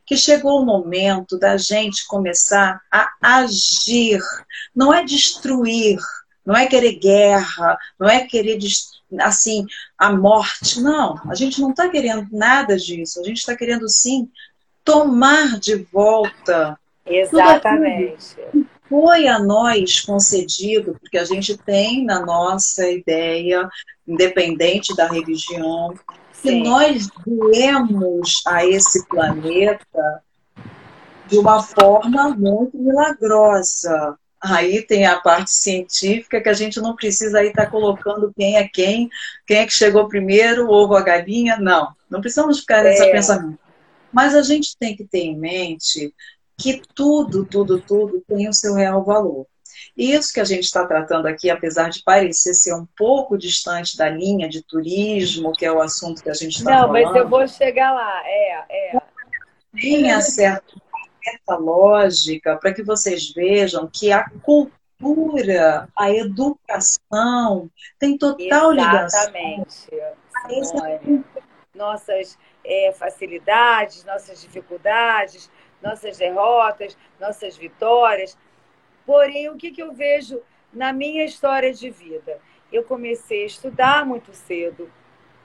que chegou o momento da gente começar a agir. Não é destruir, não é querer guerra, não é querer assim, a morte. Não, a gente não está querendo nada disso. A gente está querendo sim tomar de volta. Exatamente. foi a nós concedido, porque a gente tem na nossa ideia, independente da religião, que Sim. nós viemos a esse planeta de uma forma muito milagrosa. Aí tem a parte científica que a gente não precisa aí estar tá colocando quem é quem, quem é que chegou primeiro, ovo ou a galinha, não. Não precisamos ficar nesse é. pensamento. Mas a gente tem que ter em mente que tudo, tudo, tudo tem o seu real valor. E isso que a gente está tratando aqui, apesar de parecer ser um pouco distante da linha de turismo, que é o assunto que a gente está falando. Não, mas eu vou chegar lá, é, é. Tenha certa lógica para que vocês vejam que a cultura, a educação tem total Exatamente. ligação. Nossas é, facilidades, nossas dificuldades, nossas derrotas, nossas vitórias. Porém, o que, que eu vejo na minha história de vida? Eu comecei a estudar muito cedo,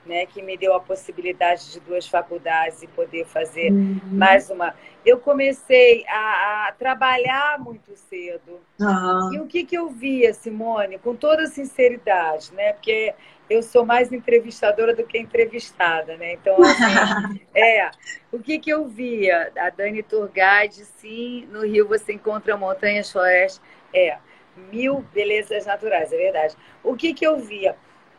né, que me deu a possibilidade de duas faculdades e poder fazer uhum. mais uma. Eu comecei a, a trabalhar muito cedo. Uhum. E o que, que eu via, Simone, com toda sinceridade, né? Porque eu sou mais entrevistadora do que entrevistada, né? Então, assim, é, o que, que eu via? A Dani Turgade, sim, no Rio você encontra montanhas, florestas, é, mil belezas naturais, é verdade. O que, que eu via?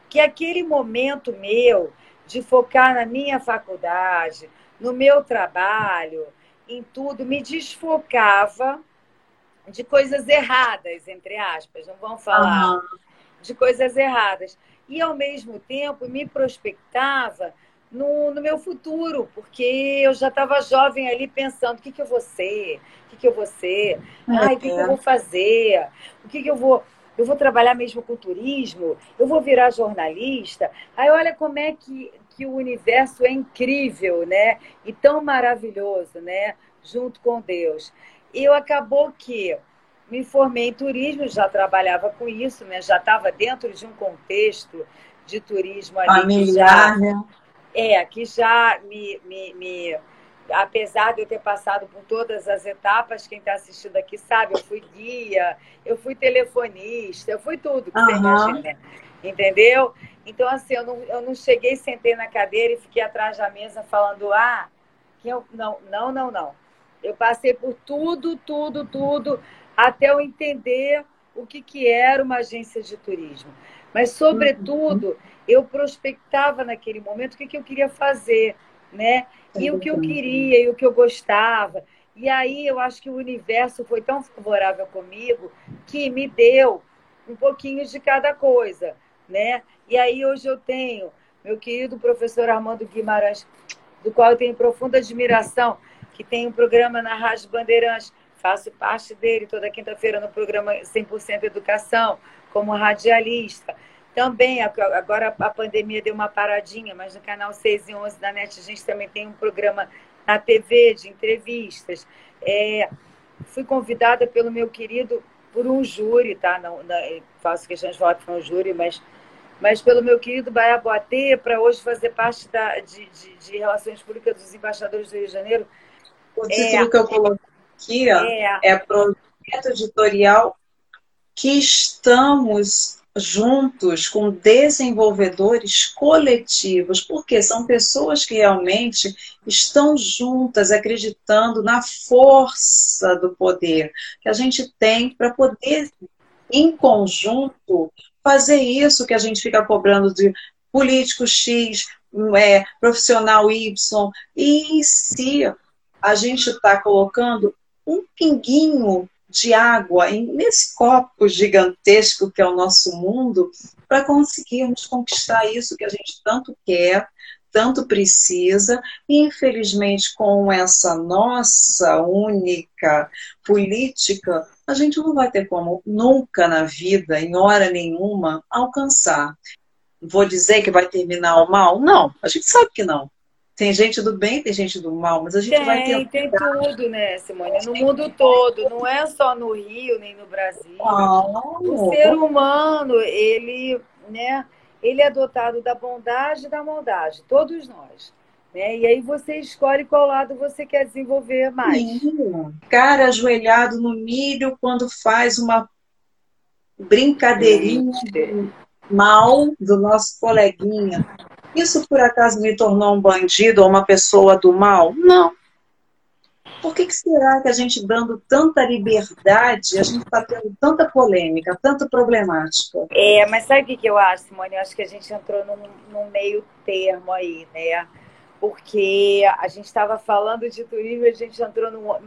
Que aquele momento meu de focar na minha faculdade, no meu trabalho, em tudo, me desfocava de coisas erradas, entre aspas, não vamos falar uhum. de coisas erradas e, ao mesmo tempo, me prospectava no, no meu futuro, porque eu já estava jovem ali pensando o que, que eu vou ser, o que, que eu vou ser, ai, o que, que eu vou fazer, o que, que eu vou. Eu vou trabalhar mesmo com turismo, eu vou virar jornalista. Aí olha como é que, que o universo é incrível, né? E tão maravilhoso, né? Junto com Deus. E eu acabou que me formei em turismo, já trabalhava com isso, né? já estava dentro de um contexto de turismo ali. Familiar, já, né? É, que já me, me, me, Apesar de eu ter passado por todas as etapas, quem está assistindo aqui sabe, eu fui guia, eu fui telefonista, eu fui tudo que uhum. você imagina. Entendeu? Então, assim, eu não, eu não cheguei, sentei na cadeira e fiquei atrás da mesa falando, ah, que eu. Não, não, não, não. Eu passei por tudo, tudo, tudo até eu entender o que, que era uma agência de turismo. Mas, sobretudo, eu prospectava naquele momento o que, que eu queria fazer, né? E o que eu queria, e o que eu gostava. E aí eu acho que o universo foi tão favorável comigo que me deu um pouquinho de cada coisa, né? E aí hoje eu tenho meu querido professor Armando Guimarães, do qual eu tenho profunda admiração, que tem um programa na Rádio Bandeirantes faço parte dele toda quinta-feira no programa 100% Educação, como radialista. Também, agora a pandemia deu uma paradinha, mas no canal 6 e 11 da NET a gente também tem um programa na TV de entrevistas. É, fui convidada pelo meu querido, por um júri, tá? Não, não faço questão de falar que foi um júri, mas, mas pelo meu querido Baia Boatê, para hoje fazer parte da, de, de, de, Relações Públicas dos Embaixadores do Rio de Janeiro. O título é, que eu coloquei aqui ó, é. é projeto editorial que estamos juntos com desenvolvedores coletivos, porque são pessoas que realmente estão juntas, acreditando na força do poder que a gente tem para poder, em conjunto, fazer isso que a gente fica cobrando de político X, é, profissional Y, e se a gente está colocando um pinguinho de água nesse copo gigantesco que é o nosso mundo para conseguirmos conquistar isso que a gente tanto quer, tanto precisa, e infelizmente com essa nossa única política, a gente não vai ter como nunca na vida, em hora nenhuma, alcançar. Vou dizer que vai terminar o mal? Não, a gente sabe que não. Tem gente do bem, tem gente do mal, mas a gente tem, vai ter. Tem tudo, né, Simone? No mundo todo, não é só no Rio, nem no Brasil. Não. O ser humano, ele, né, ele é dotado da bondade e da maldade, todos nós. Né? E aí você escolhe qual lado você quer desenvolver mais. Sim. Cara ajoelhado no milho quando faz uma brincadeirinha mal do nosso coleguinha. Isso por acaso me tornou um bandido ou uma pessoa do mal? Não. Por que, que será que a gente dando tanta liberdade, a gente está tendo tanta polêmica, tanta problemática? É, mas sabe o que, eu acho, Simone? Eu acho que a gente entrou num, num meio termo aí, né? Porque a gente estava falando de turismo, a gente entrou no.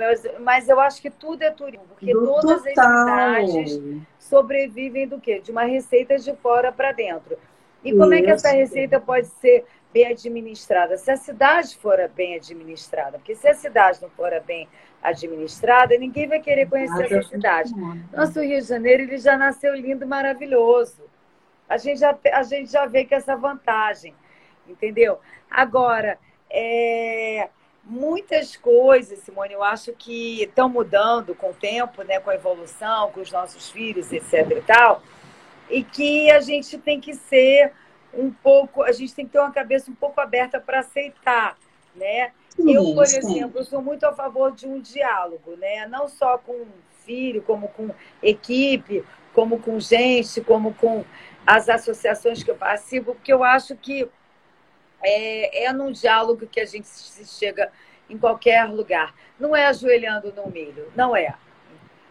Mas eu acho que tudo é turismo, porque do todas total. as cidades sobrevivem do quê? De uma receita de fora para dentro. E como Isso. é que essa receita pode ser bem administrada? Se a cidade for bem administrada, porque se a cidade não for bem administrada, ninguém vai querer conhecer essa cidade. Nosso Rio de Janeiro ele já nasceu lindo, maravilhoso. A gente já, a gente já vê que essa vantagem, entendeu? Agora, é, muitas coisas, Simone, eu acho que estão mudando com o tempo, né, com a evolução, com os nossos filhos, etc. e tal e que a gente tem que ser um pouco, a gente tem que ter uma cabeça um pouco aberta para aceitar, né? Sim, eu, por sim. exemplo, sou muito a favor de um diálogo, né? Não só com filho, como com equipe, como com gente, como com as associações que eu participo, porque eu acho que é, é num diálogo que a gente se chega em qualquer lugar. Não é ajoelhando no milho, não é.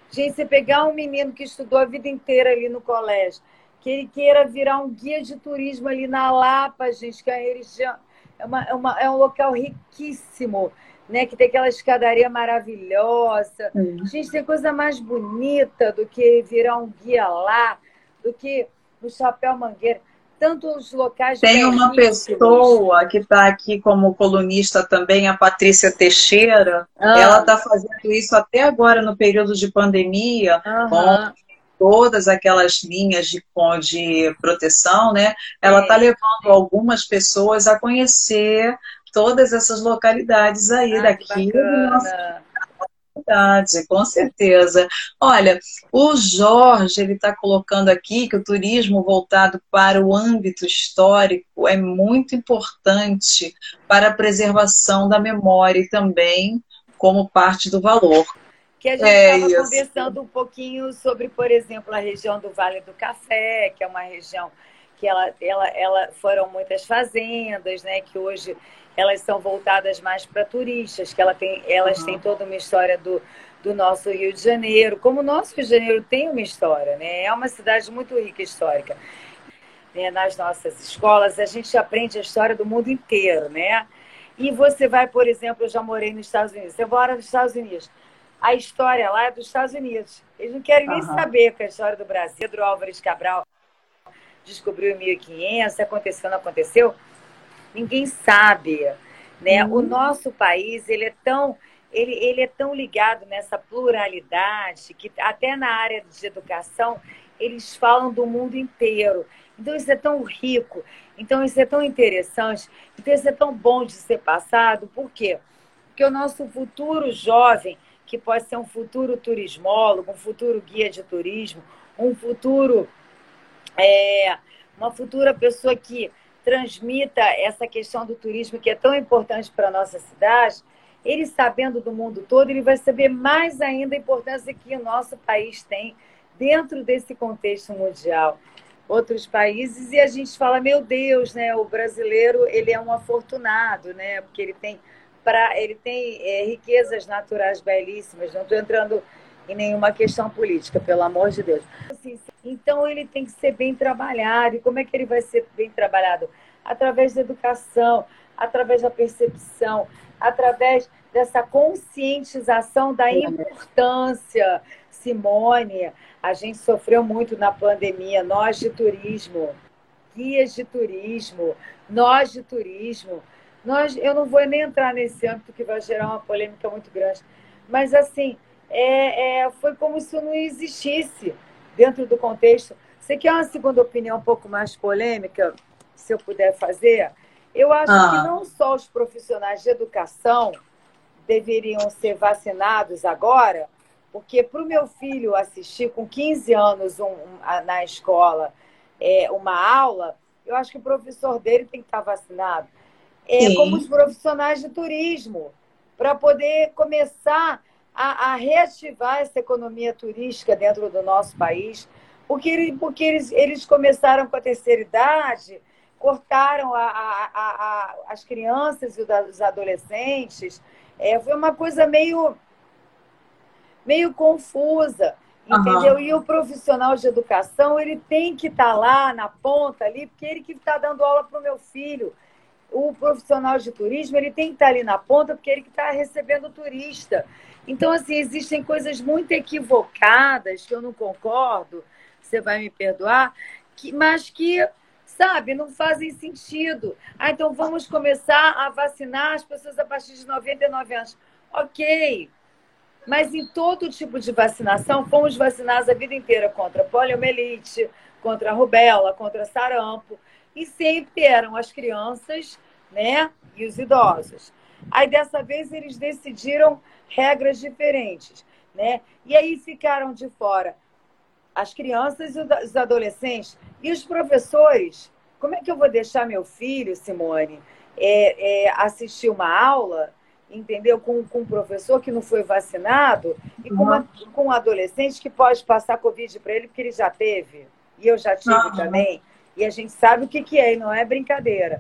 Gente, você pegar um menino que estudou a vida inteira ali no colégio, que ele queira virar um guia de turismo ali na Lapa, gente, que a região é, uma, é, uma, é um local riquíssimo, né? Que tem aquela escadaria maravilhosa. Uhum. Gente, tem coisa mais bonita do que virar um guia lá, do que no Chapéu Mangueira tantos locais. Tem uma pessoa que está aqui como colunista também, a Patrícia Teixeira. Ah. Ela está fazendo isso até agora no período de pandemia, com todas aquelas linhas de, de proteção, né? Ela está é. levando algumas pessoas a conhecer todas essas localidades aí ah, daqui Verdade, com certeza. Olha, o Jorge ele está colocando aqui que o turismo voltado para o âmbito histórico é muito importante para a preservação da memória e também como parte do valor. Que a gente estava é conversando um pouquinho sobre, por exemplo, a região do Vale do Café, que é uma região que ela, ela, ela foram muitas fazendas, né? Que hoje elas são voltadas mais para turistas, que ela tem, elas uhum. têm toda uma história do, do nosso Rio de Janeiro. Como o nosso Rio de Janeiro tem uma história, né? É uma cidade muito rica histórica. Né? Nas nossas escolas, a gente aprende a história do mundo inteiro, né? E você vai, por exemplo, eu já morei nos Estados Unidos. Você mora nos Estados Unidos. A história lá é dos Estados Unidos. Eles não querem nem uhum. saber que a história do Brasil. Pedro Álvares Cabral descobriu em 1500, aconteceu, não aconteceu? ninguém sabe, né? Uhum. O nosso país, ele é tão ele, ele é tão ligado nessa pluralidade que até na área de educação eles falam do mundo inteiro. Então isso é tão rico, então isso é tão interessante, então isso é tão bom de ser passado, por quê? Porque o nosso futuro jovem, que pode ser um futuro turismólogo, um futuro guia de turismo, um futuro, é, uma futura pessoa que transmita essa questão do turismo que é tão importante para a nossa cidade, ele sabendo do mundo todo, ele vai saber mais ainda a importância que o nosso país tem dentro desse contexto mundial. Outros países, e a gente fala, meu Deus, né? O brasileiro ele é um afortunado, né? Porque ele tem, pra, ele tem é, riquezas naturais belíssimas. Não estou entrando em nenhuma questão política, pelo amor de Deus. Assim, então ele tem que ser bem trabalhado. E como é que ele vai ser bem trabalhado? Através da educação, através da percepção, através dessa conscientização da importância. Simone, a gente sofreu muito na pandemia, nós de turismo, guias de turismo, nós de turismo. Nós, eu não vou nem entrar nesse âmbito que vai gerar uma polêmica muito grande, mas assim, é, é, foi como se não existisse dentro do contexto. Você quer uma segunda opinião um pouco mais polêmica, se eu puder fazer? Eu acho ah. que não só os profissionais de educação deveriam ser vacinados agora, porque para o meu filho assistir com 15 anos um, um, na escola é, uma aula, eu acho que o professor dele tem que estar vacinado. É, como os profissionais de turismo, para poder começar a, a, reativar essa economia turística dentro do nosso país, porque, porque eles, eles começaram com a terceira idade, cortaram a, a, as crianças e os adolescentes. É, foi uma coisa meio, meio confusa. Entendeu? Uhum. E o profissional de educação, ele tem que estar tá lá na ponta ali, porque ele que está dando aula para o meu filho. O profissional de turismo, ele tem que estar ali na ponta, porque ele que está recebendo o turista. Então, assim, existem coisas muito equivocadas, que eu não concordo, você vai me perdoar, que, mas que, sabe, não fazem sentido. Ah, então vamos começar a vacinar as pessoas a partir de 99 anos. Ok, mas em todo tipo de vacinação, fomos vacinados a vida inteira contra poliomielite, contra rubéola, contra sarampo, e sempre eram as crianças, né, e os idosos. Aí dessa vez eles decidiram regras diferentes, né? E aí ficaram de fora as crianças e os adolescentes e os professores. Como é que eu vou deixar meu filho, Simone, é, é, assistir uma aula entendeu? Com, com um professor que não foi vacinado e com, uma, com um adolescente que pode passar Covid para ele, porque ele já teve. E eu já tive uhum. também. E a gente sabe o que, que é, e não é brincadeira.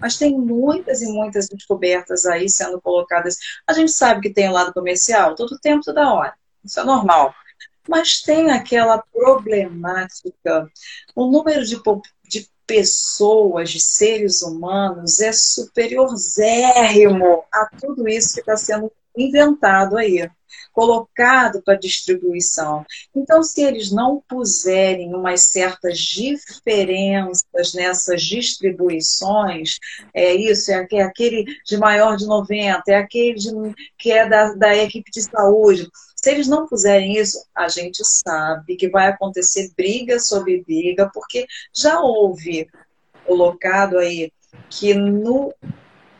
Mas tem muitas e muitas descobertas aí sendo colocadas. A gente sabe que tem o lado comercial, todo tempo, toda hora. Isso é normal. Mas tem aquela problemática, o número de, pessoas, de seres humanos, é superiorzérrimo a tudo isso que está sendo inventado aí, colocado para distribuição. Então, se eles não puserem umas certas diferenças nessas distribuições, é isso, é aquele de maior de 90, é aquele de, que é da, da equipe de saúde, se eles não fizerem isso, a gente sabe que vai acontecer briga sobre briga, porque já houve colocado aí que no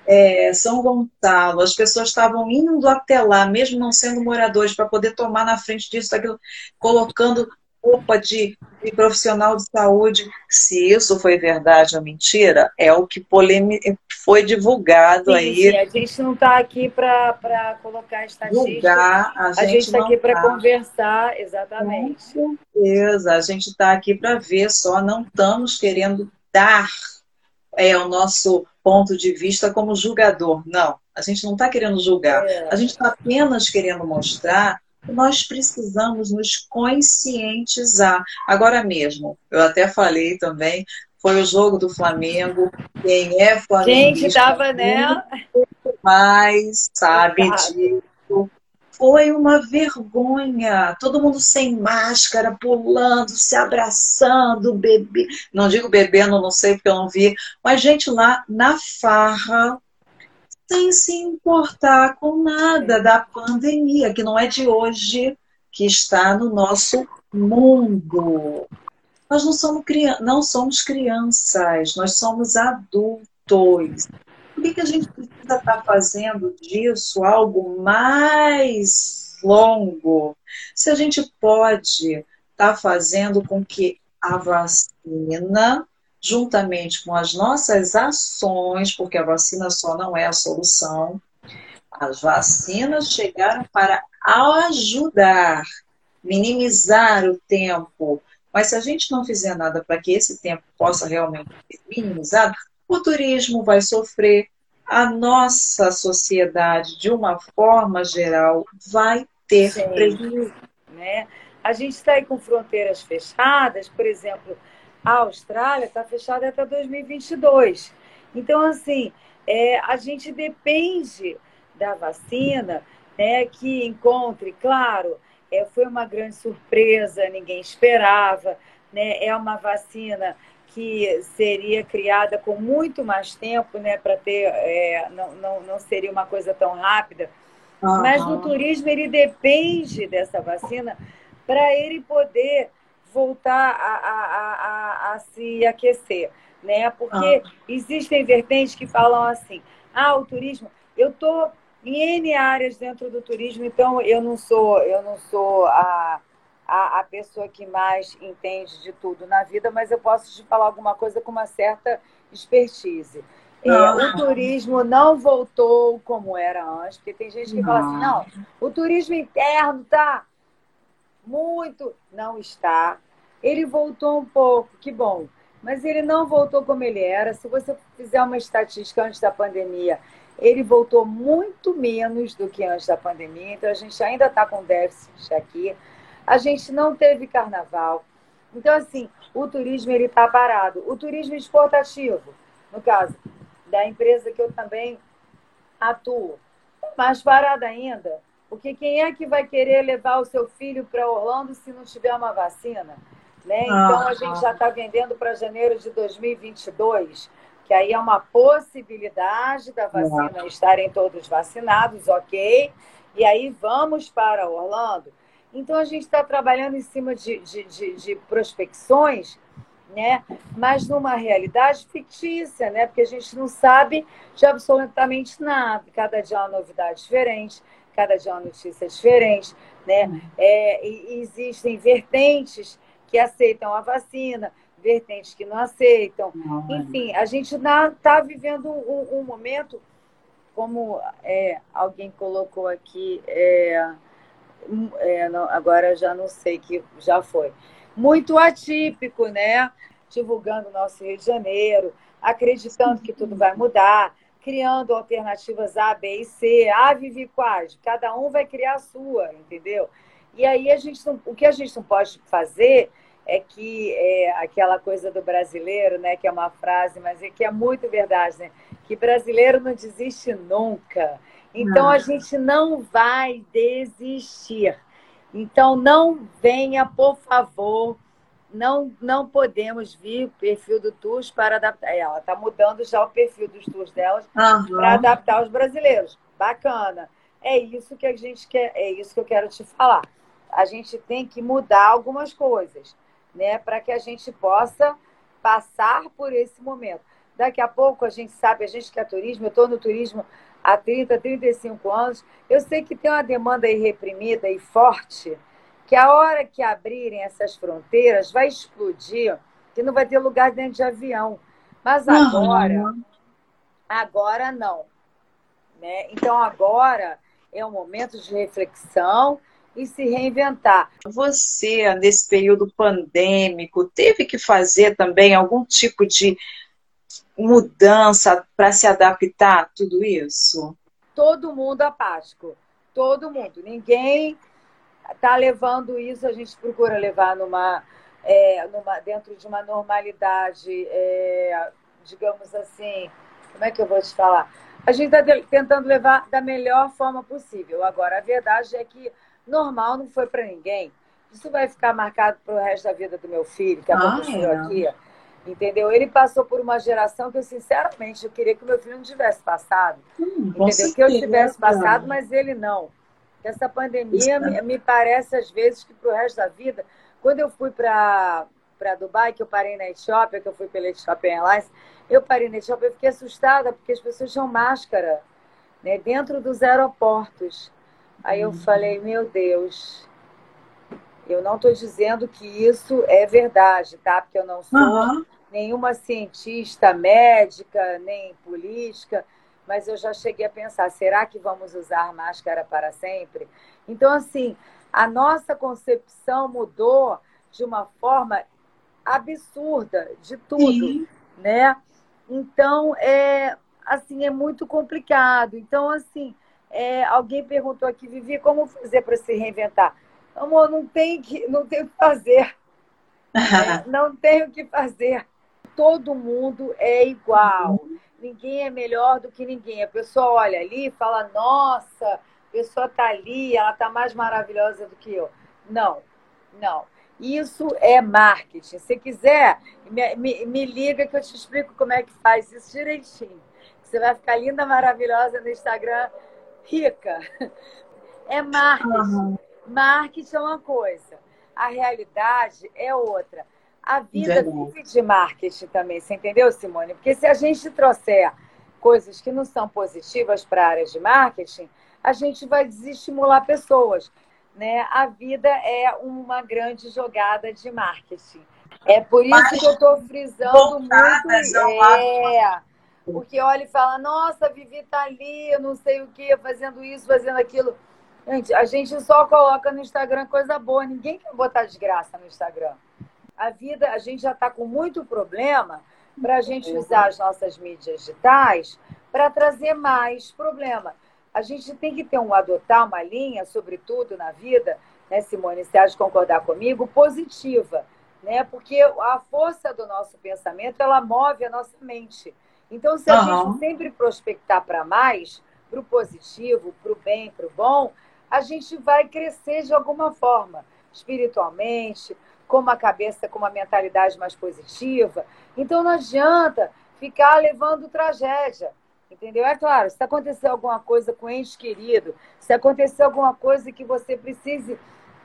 é, São Gonçalo as pessoas estavam indo até lá, mesmo não sendo moradores, para poder tomar na frente disso, daquilo, colocando roupa de, de, profissional de saúde. Se isso foi verdade ou mentira, é o que polemi foi divulgado sim, aí. Sim, a gente não está aqui para colocar estatística. a gente está aqui para tá. conversar, exatamente. Com certeza, a gente está aqui para ver só, não estamos querendo dar é, o nosso ponto de vista como julgador. Não, a gente não está querendo julgar. É. A gente está apenas querendo mostrar nós precisamos nos conscientizar. Agora mesmo, eu até falei também, foi o jogo do Flamengo. Quem é Flamengo? Gente, estava né? Mais sabe disso. Foi uma vergonha. Todo mundo sem máscara, pulando, se abraçando, bebê. Não digo bebendo, não sei porque eu não vi. Mas gente lá na farra, sem se importar com nada da pandemia, que não é de hoje, que está no nosso mundo. Nós não somos, não somos crianças, nós somos adultos. Que, que a gente precisa estar fazendo disso algo mais longo? Se a gente pode estar fazendo com que a vacina juntamente com as nossas ações, porque a vacina só não é a solução, as vacinas chegaram para ajudar, minimizar o tempo. Mas se a gente não fizer nada para que esse tempo possa realmente ser minimizado, o turismo vai sofrer, a nossa sociedade, de uma forma geral, vai ter Sim. prejuízo. Né? A gente está aí com fronteiras fechadas, por exemplo, a Austrália está fechada até 2022. Então, assim, é, a gente depende da vacina, né, que encontre, claro, é, foi uma grande surpresa, ninguém esperava, né, é uma vacina que seria criada com muito mais tempo, né, para ter, é, não, não, não seria uma coisa tão rápida, uhum. mas no turismo ele depende dessa vacina para ele poder voltar a, a, a, a se aquecer, né? Porque ah. existem vertentes que falam assim, ah, o turismo, eu estou em N áreas dentro do turismo, então eu não sou, eu não sou a, a, a, pessoa que mais entende de tudo na vida, mas eu posso te falar alguma coisa com uma certa expertise. É, o turismo não voltou como era antes, porque tem gente que não. fala assim, não, o turismo interno tá muito. Não está. Ele voltou um pouco, que bom. Mas ele não voltou como ele era. Se você fizer uma estatística antes da pandemia, ele voltou muito menos do que antes da pandemia. Então a gente ainda está com déficit aqui. A gente não teve carnaval. Então, assim, o turismo ele está parado. O turismo exportativo, no caso, da empresa que eu também atuo. Mais parada ainda, porque quem é que vai querer levar o seu filho para Orlando se não tiver uma vacina? Né? Então, a gente já está vendendo para janeiro de 2022, que aí é uma possibilidade da vacina estarem todos vacinados, ok? E aí vamos para Orlando. Então, a gente está trabalhando em cima de, de, de, de prospecções né? mas numa realidade fictícia, né? porque a gente não sabe de absolutamente nada. Cada dia é uma novidade diferente, cada dia é uma notícia diferente. Né? Uhum. É, existem vertentes que aceitam a vacina, vertentes que não aceitam. Enfim, a gente está vivendo um, um, momento, como é, alguém colocou aqui, é, é, não, agora já não sei que já foi muito atípico, né? Divulgando o nosso Rio de Janeiro, acreditando que tudo vai mudar, criando alternativas A, B e C. Ah, Vivi quais? Cada um vai criar a sua, entendeu? E aí a gente não, o que a gente não pode fazer é que é aquela coisa do brasileiro, né, que é uma frase, mas é que é muito verdade, né? Que brasileiro não desiste nunca. Então não. a gente não vai desistir. Então, não venha, por favor, não, não podemos vir o perfil do TUS para adaptar. É, ela está mudando já o perfil dos TUS delas uhum. para adaptar os brasileiros. Bacana. É isso que a gente quer, é isso que eu quero te falar. A gente tem que mudar algumas coisas, né? Para que a gente possa passar por esse momento. Daqui a pouco a gente sabe, a gente que é turismo, eu estou no turismo há 30, 35 anos, eu sei que tem uma demanda aí reprimida e forte, que a hora que abrirem essas fronteiras vai explodir, que não vai ter lugar dentro de avião. Mas agora, uhum. agora não. Né? Então agora é um momento de reflexão e se reinventar. Você, nesse período pandêmico, teve que fazer também algum tipo de mudança para se adaptar a tudo isso? Todo mundo apático. Todo mundo. Ninguém está levando isso, a gente procura levar numa, é, numa dentro de uma normalidade, é, digamos assim, como é que eu vou te falar? A gente está tentando levar da melhor forma possível. Agora, a verdade é que normal não foi para ninguém. Isso vai ficar marcado para o resto da vida do meu filho, que aconteceu ah, é. aqui Entendeu? Ele passou por uma geração que eu, sinceramente, eu queria que meu filho não tivesse passado. Hum, entendeu? Que eu tivesse passado, mas ele não. Essa pandemia me, me, parece, às vezes, que para o resto da vida. Quando eu fui para Dubai, que eu parei na Etiópia, que eu fui pela Etiópia Airlines, eu parei na Etiópia e fiquei assustada, porque as pessoas tinham máscara né, dentro dos aeroportos. Aí eu hum. falei, meu Deus, eu não estou dizendo que isso é verdade, tá? Porque eu não sou uhum. nenhuma cientista médica, nem política, mas eu já cheguei a pensar: será que vamos usar máscara para sempre? Então, assim, a nossa concepção mudou de uma forma absurda de tudo, Sim. né? Então, é assim, é muito complicado. Então, assim, é, alguém perguntou aqui, Vivi, como fazer para se reinventar? Amor, não tem que, não tem o que fazer. É, não tem o que fazer. Todo mundo é igual. Ninguém é melhor do que ninguém. A pessoa olha ali e fala, nossa, a pessoa está ali, ela está mais maravilhosa do que eu. Não, não. Isso é marketing. Se quiser, me, me, me liga que eu te explico como é que faz isso direitinho. Você vai ficar linda, maravilhosa no Instagram, rica. É marketing. Uhum. Marketing é uma coisa, a realidade é outra. A vida vive de marketing também, você entendeu, Simone? Porque se a gente trouxer coisas que não são positivas para a área de marketing, a gente vai desestimular pessoas. Né? A vida é uma grande jogada de marketing. É por isso Mas, que eu estou frisando muito. É, porque olha e fala, nossa, Vivi tá ali, eu não sei o que, fazendo isso, fazendo aquilo. Gente, a gente só coloca no Instagram coisa boa, ninguém quer botar desgraça no Instagram. A vida, a gente já está com muito problema para a gente usar as nossas mídias digitais para trazer mais problema. A gente tem que ter um adotar uma linha, sobretudo na vida, né, Simone, se há de concordar comigo, positiva, né? Porque a força do nosso pensamento ela move a nossa mente. Então, se a uhum. gente sempre prospectar para mais, para o positivo, para o bem, para o bom, a gente vai crescer de alguma forma, espiritualmente, com uma cabeça, com uma mentalidade mais positiva. Então, não adianta ficar levando tragédia. Entendeu? É claro, se acontecer alguma coisa com ente querido, se acontecer alguma coisa que você precise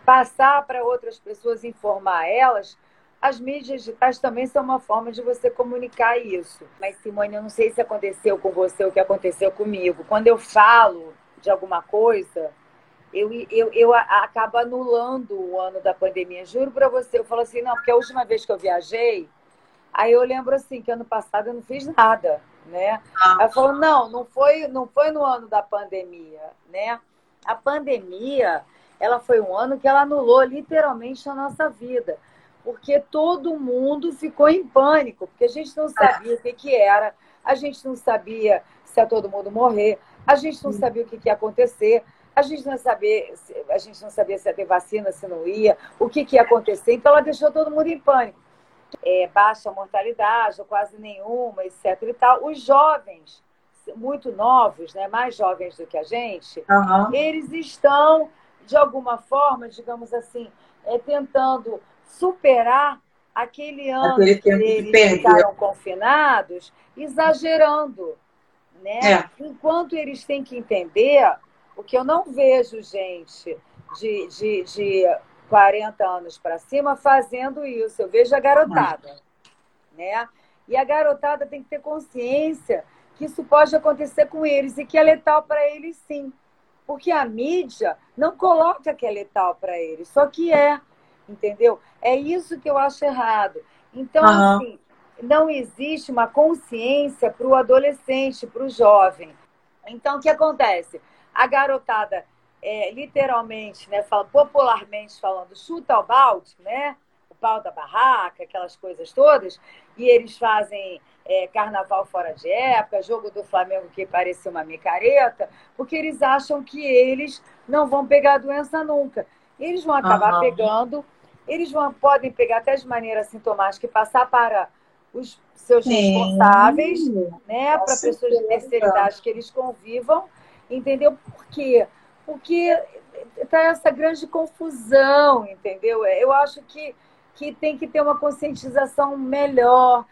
passar para outras pessoas, informar elas, as mídias digitais também são uma forma de você comunicar isso. Mas, Simone, eu não sei se aconteceu com você o que aconteceu comigo. Quando eu falo de alguma coisa, eu, eu, eu acabo anulando o ano da pandemia. Juro para você, eu falo assim, não, porque a última vez que eu viajei, aí eu lembro assim, que ano passado eu não fiz nada, né? Ah. Eu falo, não, não foi, não foi no ano da pandemia, né? A pandemia, ela foi um ano que ela anulou literalmente a nossa vida porque todo mundo ficou em pânico, porque a gente não sabia o que, que era, a gente não sabia se ia todo mundo morrer, a gente não sabia o que, que ia acontecer, a gente não sabia, a gente não sabia se ia ter vacina, se não ia, o que, que ia acontecer, então ela deixou todo mundo em pânico. É, baixa mortalidade, ou quase nenhuma, etc. e tal. Os jovens, muito novos, né, mais jovens do que a gente, uhum. eles estão, de alguma forma, digamos assim, é, tentando superar aquele ano aquele que eles que ficaram confinados, exagerando. Né? É. Enquanto eles têm que entender o que eu não vejo gente de, de, de 40 anos para cima fazendo isso. Eu vejo a garotada. Né? E a garotada tem que ter consciência que isso pode acontecer com eles e que é letal para eles sim. Porque a mídia não coloca que é letal para eles, só que é entendeu? É isso que eu acho errado. Então, uhum. assim, não existe uma consciência para o adolescente, para o jovem. Então, o que acontece? A garotada, é, literalmente, né, fala, popularmente falando, chuta o balde, né? O pau da barraca, aquelas coisas todas, e eles fazem é, carnaval fora de época, jogo do Flamengo que parecia uma micareta, porque eles acham que eles não vão pegar a doença nunca. Eles vão acabar uhum. pegando eles vão, podem pegar até de maneira sintomática e passar para os seus Sim. responsáveis, né, para pessoas de terceira idade que eles convivam, entendeu? Por quê? Porque está essa grande confusão, entendeu? Eu acho que, que tem que ter uma conscientização melhor.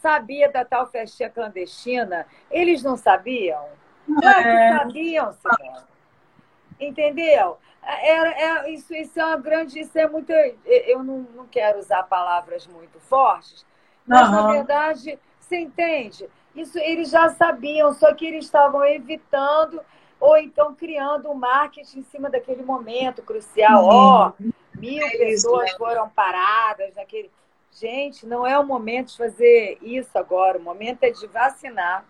Sabia da tal festinha clandestina? Eles não sabiam? Claro é. que sabiam, senhora. Entendeu? Era, é, isso, isso é uma grande, isso é muito. Eu não, não quero usar palavras muito fortes, mas uhum. na verdade, você entende? Isso eles já sabiam, só que eles estavam evitando ou então criando um marketing em cima daquele momento crucial. Ó, oh, mil é pessoas foram paradas naquele. Gente, não é o momento de fazer isso agora. O momento é de vacinar,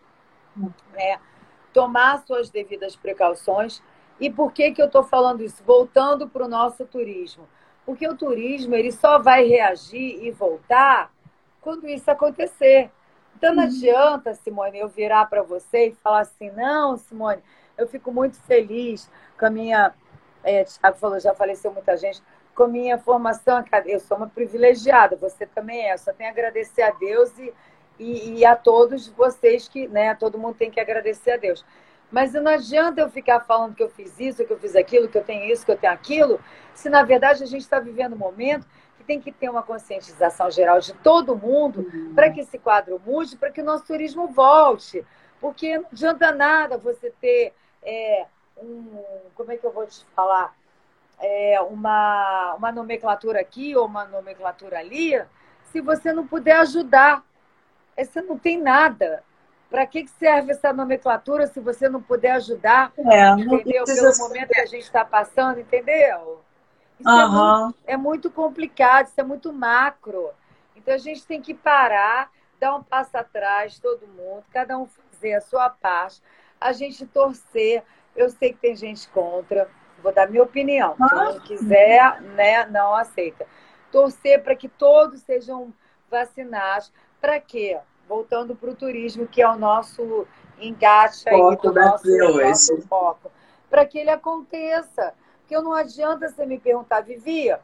né? tomar suas devidas precauções e por que, que eu estou falando isso? Voltando para o nosso turismo. Porque o turismo ele só vai reagir e voltar quando isso acontecer. Então não uhum. adianta, Simone, eu virar para você e falar assim, não, Simone, eu fico muito feliz com a minha. É, Tiago falou, já faleceu muita gente, com a minha formação acadêmica. Eu sou uma privilegiada, você também é. Eu só tenho a agradecer a Deus e, e, e a todos vocês que, né, todo mundo tem que agradecer a Deus. Mas não adianta eu ficar falando que eu fiz isso, que eu fiz aquilo, que eu tenho isso, que eu tenho aquilo, se na verdade a gente está vivendo um momento tem que ter uma conscientização geral de todo mundo uhum. para que esse quadro mude, para que o nosso turismo volte. Porque não adianta nada você ter é, um. Como é que eu vou te falar? É, uma, uma nomenclatura aqui ou uma nomenclatura ali, se você não puder ajudar. Você não tem nada. Para que serve essa nomenclatura se você não puder ajudar? É, entendeu? Pelo momento que a gente está passando, entendeu? Isso uhum. é, muito, é muito complicado, isso é muito macro. Então a gente tem que parar, dar um passo atrás, todo mundo, cada um fazer a sua parte, a gente torcer. Eu sei que tem gente contra, vou dar minha opinião. Quem não quiser, né, não aceita. Torcer para que todos sejam vacinados. Para quê? Voltando para o turismo, que é o nosso engate aí, do nosso, nosso foco. Para que ele aconteça. Porque não adianta você me perguntar, Vivia,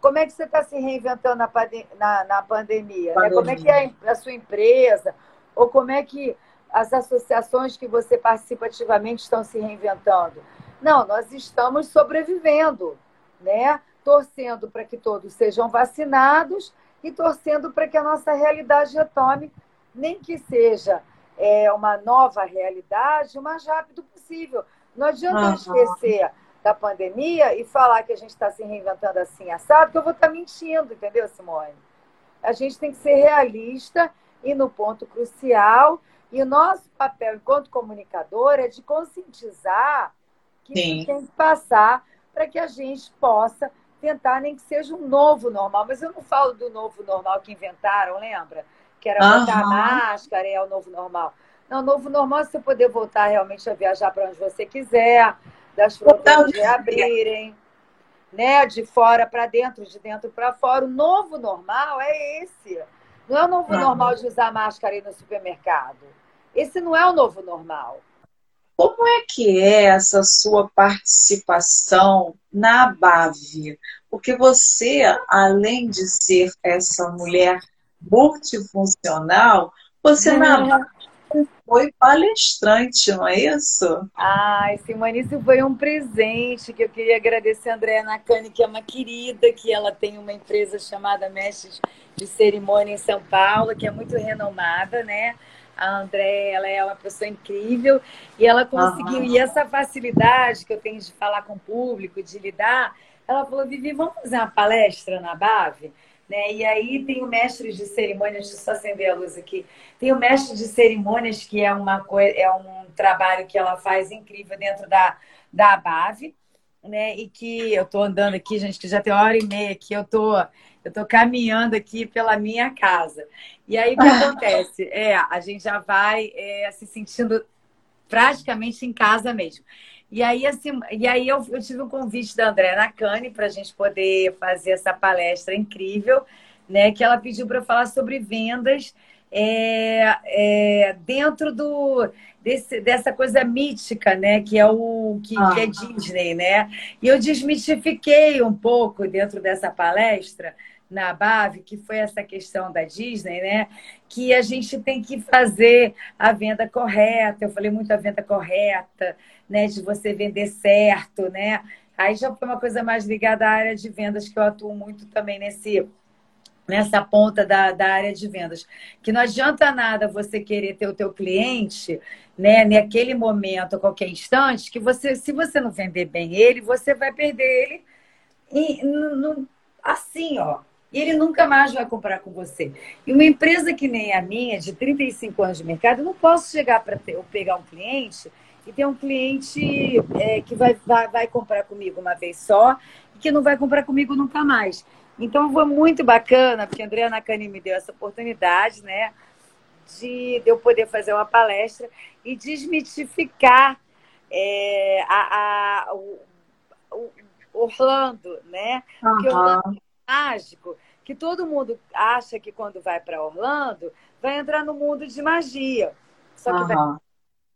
como é que você está se reinventando na, na, na pandemia? pandemia. Né? Como é que é a sua empresa? Ou como é que as associações que você participa ativamente estão se reinventando? Não, nós estamos sobrevivendo, né? Torcendo para que todos sejam vacinados e torcendo para que a nossa realidade retome, nem que seja é, uma nova realidade, o mais rápido possível. Não adianta uhum. esquecer da pandemia e falar que a gente está se reinventando assim, assado, que eu vou estar tá mentindo, entendeu, Simone? A gente tem que ser realista e no ponto crucial. E o nosso papel enquanto comunicador é de conscientizar que Sim. tem que passar para que a gente possa tentar, nem que seja um novo normal. Mas eu não falo do novo normal que inventaram, lembra? Que era botar uhum. máscara, é o novo normal. Não, o novo normal é você poder voltar realmente a viajar para onde você quiser, das fronteiras de abrirem, né? De fora para dentro, de dentro para fora. O novo normal é esse. Não é o novo normal de usar máscara aí no supermercado. Esse não é o novo normal. Como é que é essa sua participação na BAV? Porque você, além de ser essa mulher multifuncional, você na BAV foi palestrante, não é isso? Ai, Simone, isso foi um presente que eu queria agradecer a Andréa Nakane, que é uma querida, que ela tem uma empresa chamada Mestres de Cerimônia em São Paulo, que é muito renomada, né? A André, ela é uma pessoa incrível e ela conseguiu, uhum. e essa facilidade que eu tenho de falar com o público, de lidar, ela falou, Vivi, vamos fazer uma palestra na BAV? Né? E aí tem o mestre de cerimônias, deixa eu só acender a luz aqui. Tem o mestre de cerimônias, que é, uma, é um trabalho que ela faz incrível dentro da, da ABAV, né? E que eu estou andando aqui, gente, que já tem uma hora e meia que eu tô, eu tô caminhando aqui pela minha casa. E aí o que acontece? É, a gente já vai é, se sentindo praticamente em casa mesmo. E aí, assim, e aí eu, eu tive um convite da André Nakane para a gente poder fazer essa palestra incrível, né? Que ela pediu para falar sobre vendas é, é, dentro do desse, dessa coisa mítica, né? Que é o que, ah. que é Disney, né? E eu desmitifiquei um pouco dentro dessa palestra na BAV, que foi essa questão da Disney, né? Que a gente tem que fazer a venda correta. Eu falei muito a venda correta, né? De você vender certo, né? Aí já foi uma coisa mais ligada à área de vendas, que eu atuo muito também nesse nessa ponta da, da área de vendas. Que não adianta nada você querer ter o teu cliente, né, naquele momento, a qualquer instante, que você, se você não vender bem ele, você vai perder ele e, no, assim, ó, e ele nunca mais vai comprar com você. E uma empresa que nem a minha, de 35 anos de mercado, eu não posso chegar para pegar um cliente e ter um cliente é, que vai, vai, vai comprar comigo uma vez só e que não vai comprar comigo nunca mais. Então foi muito bacana, porque a Andrea Nakani me deu essa oportunidade, né? De, de eu poder fazer uma palestra e desmitificar é, a, a, o, o Orlando, né? Uhum. Porque Orlando é mágico que todo mundo acha que quando vai para Orlando vai entrar no mundo de magia. Só que uhum.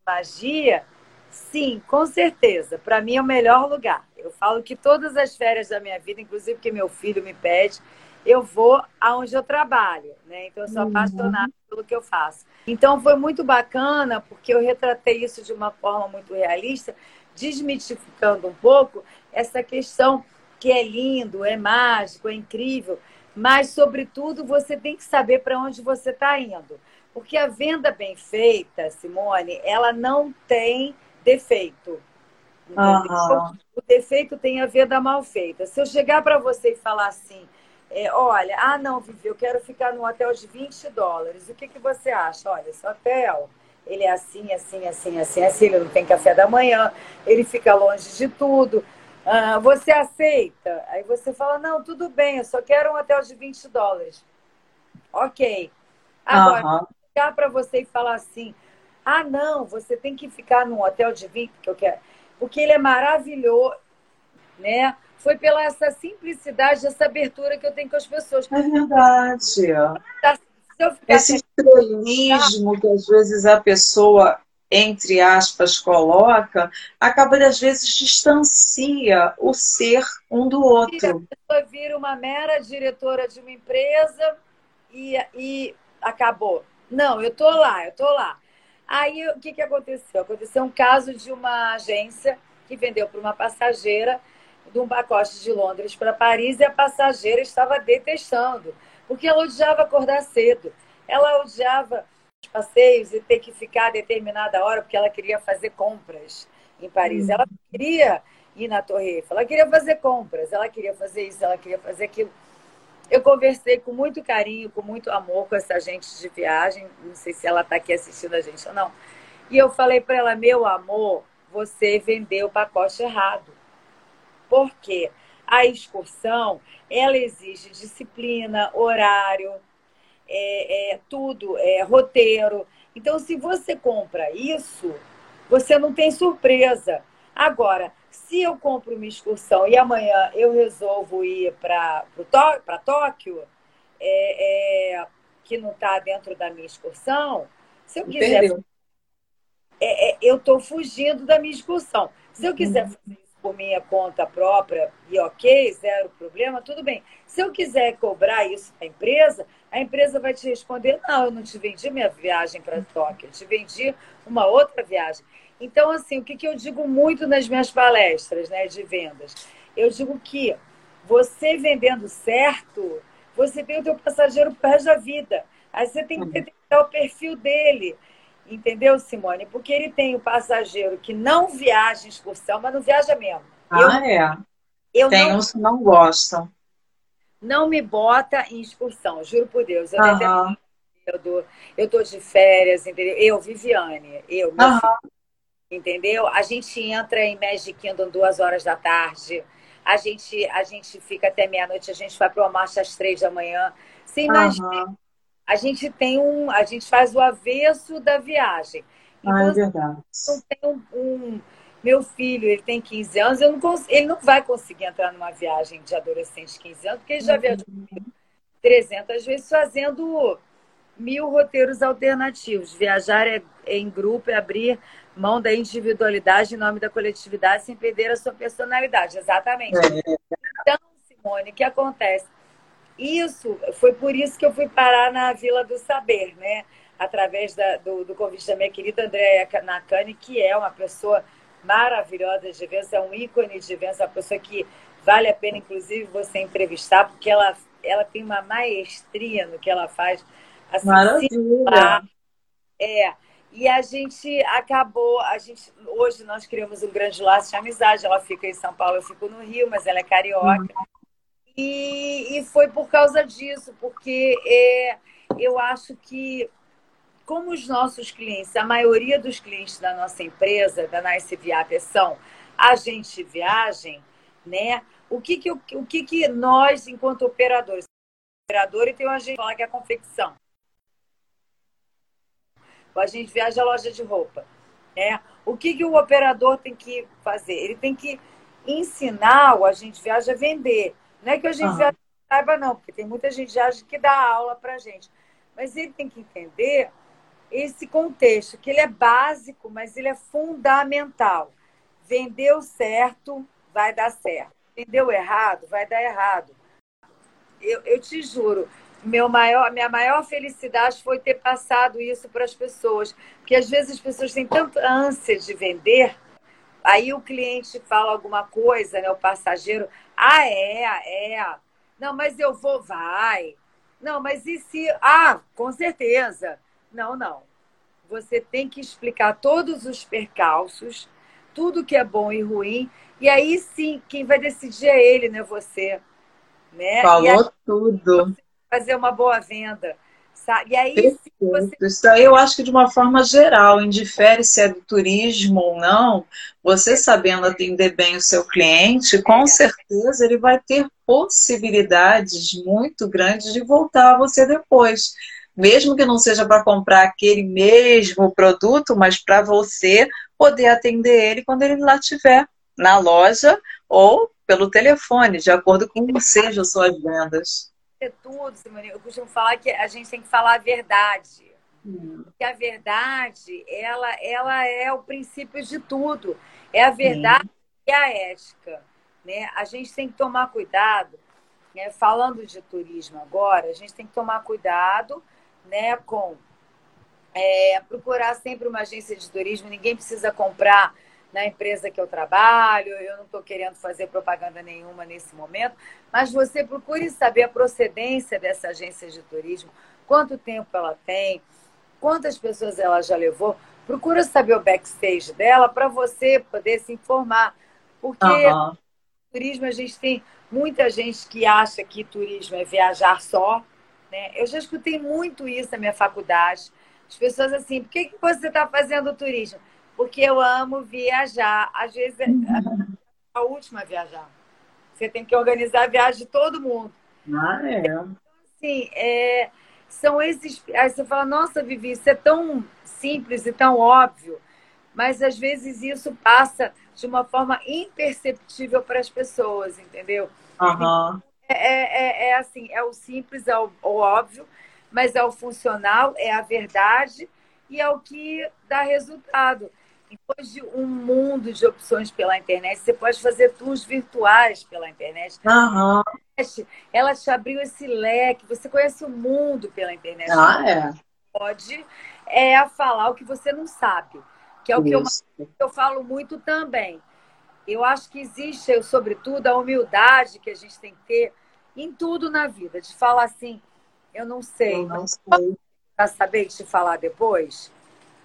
magia, sim, com certeza. Para mim é o melhor lugar. Eu falo que todas as férias da minha vida, inclusive que meu filho me pede, eu vou aonde eu trabalho, né? Então eu sou uhum. apaixonada pelo que eu faço. Então foi muito bacana porque eu retratei isso de uma forma muito realista, desmitificando um pouco essa questão que é lindo, é mágico, é incrível, mas, sobretudo, você tem que saber para onde você está indo. Porque a venda bem feita, Simone, ela não tem defeito. Uhum. O defeito tem a venda mal feita. Se eu chegar para você e falar assim, é, olha, ah, não, Vivi, eu quero ficar num hotel de 20 dólares. O que, que você acha? Olha, esse hotel, ele é assim, assim, assim, assim, assim, ele não tem café da manhã, ele fica longe de tudo. Ah, você aceita? Aí você fala, não, tudo bem, eu só quero um hotel de 20 dólares. Ok. Agora, uhum. ficar para você e falar assim: ah, não, você tem que ficar num hotel de 20, que eu quero. Porque ele é maravilhoso, né? Foi pela essa simplicidade, essa abertura que eu tenho com as pessoas. É verdade. Esse estrelismo que às vezes a pessoa entre aspas, coloca, acaba, às vezes, distancia o ser um do outro. A pessoa vira uma mera diretora de uma empresa e, e acabou. Não, eu tô lá, eu tô lá. Aí, o que, que aconteceu? Aconteceu um caso de uma agência que vendeu para uma passageira de um pacote de Londres para Paris e a passageira estava detestando, porque ela odiava acordar cedo. Ela odiava passeios e ter que ficar a determinada hora porque ela queria fazer compras em Paris. Hum. Ela queria ir na Torre Eiffel, ela queria fazer compras, ela queria fazer isso, ela queria fazer aquilo. Eu conversei com muito carinho, com muito amor com essa gente de viagem, não sei se ela está aqui assistindo a gente ou não. E eu falei para ela, meu amor, você vendeu o pacote errado. Por quê? A excursão, ela exige disciplina, horário, é, é, tudo, é, roteiro. Então, se você compra isso, você não tem surpresa. Agora, se eu compro uma excursão e amanhã eu resolvo ir para Tóquio, é, é, que não está dentro da minha excursão, se eu quiser. É, é, eu estou fugindo da minha excursão. Se eu quiser uhum. fazer isso por minha conta própria e ok, zero problema, tudo bem. Se eu quiser cobrar isso da empresa, a empresa vai te responder: não, eu não te vendi minha viagem para Tóquio, eu te vendi uma outra viagem. Então, assim, o que, que eu digo muito nas minhas palestras né, de vendas? Eu digo que você vendendo certo, você tem o teu passageiro para resto da vida. Aí você tem que uhum. detectar o perfil dele. Entendeu, Simone? Porque ele tem o passageiro que não viaja em excursão, mas não viaja mesmo. Ah, eu, é. Eu tem não... uns que não gostam não me bota em excursão, juro por Deus. Eu, uhum. eu, dou, eu tô de férias, entendeu? Eu, Viviane, eu, meu uhum. filho, entendeu? A gente entra em Magic Kingdom duas horas da tarde, a gente, a gente fica até meia-noite, a gente vai para o marcha às três da manhã. Você imagina, uhum. a gente tem um, a gente faz o avesso da viagem. Então, ah, é verdade. Não tem um, um meu filho, ele tem 15 anos, eu não cons... ele não vai conseguir entrar numa viagem de adolescente de 15 anos, porque ele já uhum. viajou 300 vezes fazendo mil roteiros alternativos. Viajar é, é, em grupo, é abrir mão da individualidade em nome da coletividade sem perder a sua personalidade. Exatamente. É. Então, Simone, o que acontece? Isso, foi por isso que eu fui parar na Vila do Saber, né? Através da, do, do convite da minha querida Andréa Nakane, que é uma pessoa maravilhosa de eventos, é um ícone de eventos, uma pessoa que vale a pena, inclusive, você entrevistar, porque ela, ela tem uma maestria no que ela faz. Assim, Maravilha! É, e a gente acabou, a gente, hoje nós criamos um grande laço de amizade, ela fica em São Paulo, eu fico no Rio, mas ela é carioca. Uhum. E, e foi por causa disso, porque é, eu acho que como os nossos clientes, a maioria dos clientes da nossa empresa, da Nice Viap, são agentes de viagem, né? O que que, o que, que nós, enquanto operadores, operador e tem um agente lá que é a confecção. O agente viaja a loja de roupa. Né? O que, que o operador tem que fazer? Ele tem que ensinar o agente viagem a vender. Não é que o agente uhum. viagem saiba, não, porque tem muita gente viagem que dá aula para gente. Mas ele tem que entender esse contexto, que ele é básico, mas ele é fundamental. Vendeu certo, vai dar certo. Vendeu errado, vai dar errado. Eu, eu te juro, meu maior, minha maior felicidade foi ter passado isso para as pessoas. Porque às vezes as pessoas têm tanta ânsia de vender, aí o cliente fala alguma coisa, né? O passageiro, ah, é, é. Não, mas eu vou, vai. Não, mas e se. Ah, com certeza. Não, não. Você tem que explicar todos os percalços, tudo que é bom e ruim, e aí sim, quem vai decidir é ele, não é você. Né? Falou tudo. Fazer uma boa venda. E aí sim, você... Isso aí eu acho que de uma forma geral, indifere se é do turismo ou não, você sabendo atender bem o seu cliente, com é. certeza ele vai ter possibilidades muito grandes de voltar a você depois. Mesmo que não seja para comprar aquele mesmo produto, mas para você poder atender ele quando ele lá estiver na loja ou pelo telefone, de acordo com como sejam suas vendas. É tudo, Simone. Eu costumo falar que a gente tem que falar a verdade. Hum. Que a verdade, ela, ela é o princípio de tudo. É a verdade hum. e a ética. Né? A gente tem que tomar cuidado, né? falando de turismo agora, a gente tem que tomar cuidado né, com é, procurar sempre uma agência de turismo. Ninguém precisa comprar na empresa que eu trabalho, eu não estou querendo fazer propaganda nenhuma nesse momento, mas você procure saber a procedência dessa agência de turismo, quanto tempo ela tem, quantas pessoas ela já levou. Procura saber o backstage dela para você poder se informar. Porque uhum. turismo a gente tem muita gente que acha que turismo é viajar só. Né? Eu já escutei muito isso na minha faculdade. As pessoas assim, por que, que você está fazendo turismo? porque eu amo viajar. Às vezes, é a última a viajar. Você tem que organizar a viagem de todo mundo. Ah, é. Então, assim, é, são esses. Aí você fala, nossa, Vivi, isso é tão simples e tão óbvio, mas às vezes isso passa de uma forma imperceptível para as pessoas, entendeu? Uhum. É, é, é, assim, é o simples, é o, o óbvio, mas é o funcional, é a verdade e é o que dá resultado. Hoje, um mundo de opções pela internet. Você pode fazer tours virtuais pela internet. Uhum. Ela te abriu esse leque. Você conhece o mundo pela internet. Ah, é. Pode é, falar o que você não sabe. Que é o que eu, eu falo muito também. Eu acho que existe, sobretudo, a humildade que a gente tem que ter em tudo na vida. De falar assim, eu não sei. Eu não sei. Para saber te falar depois?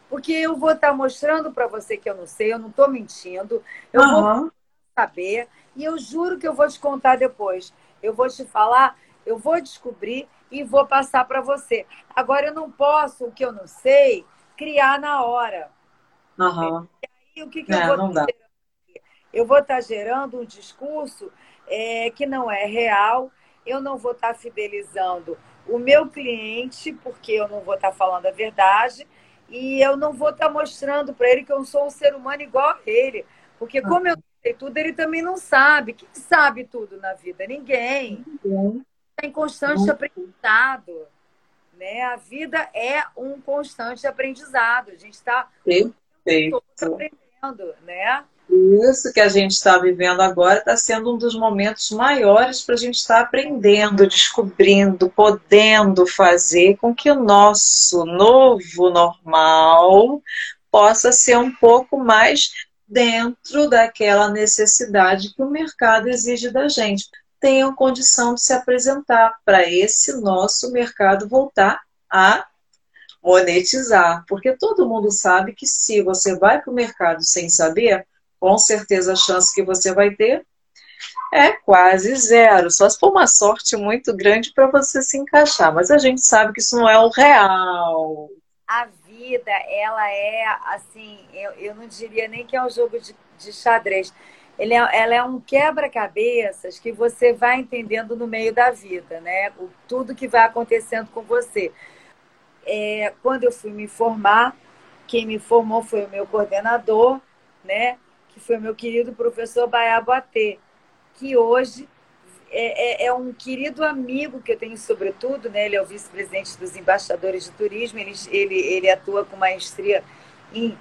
Porque eu vou estar mostrando para você que eu não sei, eu não estou mentindo, eu uhum. vou saber e eu juro que eu vou te contar depois. Eu vou te falar, eu vou descobrir e vou passar para você. Agora eu não posso, o que eu não sei, criar na hora. Uhum. E aí o que, que é, eu vou fazer? Eu vou estar gerando um discurso é, que não é real, eu não vou estar fidelizando o meu cliente, porque eu não vou estar falando a verdade, e eu não vou estar tá mostrando para ele que eu sou um ser humano igual a ele. Porque ah. como eu sei tudo, ele também não sabe. Quem sabe tudo na vida? Ninguém. Está em constante aprendizado. Né? A vida é um constante aprendizado. A gente está aprendendo, né? Isso que a gente está vivendo agora está sendo um dos momentos maiores para a gente estar tá aprendendo, descobrindo, podendo fazer com que o nosso novo normal possa ser um pouco mais dentro daquela necessidade que o mercado exige da gente. Tenham condição de se apresentar para esse nosso mercado voltar a monetizar. Porque todo mundo sabe que se você vai para o mercado sem saber, com certeza a chance que você vai ter é quase zero. Só se for uma sorte muito grande para você se encaixar. Mas a gente sabe que isso não é o real. A vida, ela é assim, eu, eu não diria nem que é um jogo de, de xadrez. Ele é, ela é um quebra-cabeças que você vai entendendo no meio da vida, né? O, tudo que vai acontecendo com você. É, quando eu fui me formar, quem me formou foi o meu coordenador, né? Que foi o meu querido professor Baiabatê, que hoje é, é, é, um querido amigo que eu tenho, sobretudo, né? ele é o vice-presidente dos embaixadores de turismo, ele, ele, ele atua com maestria em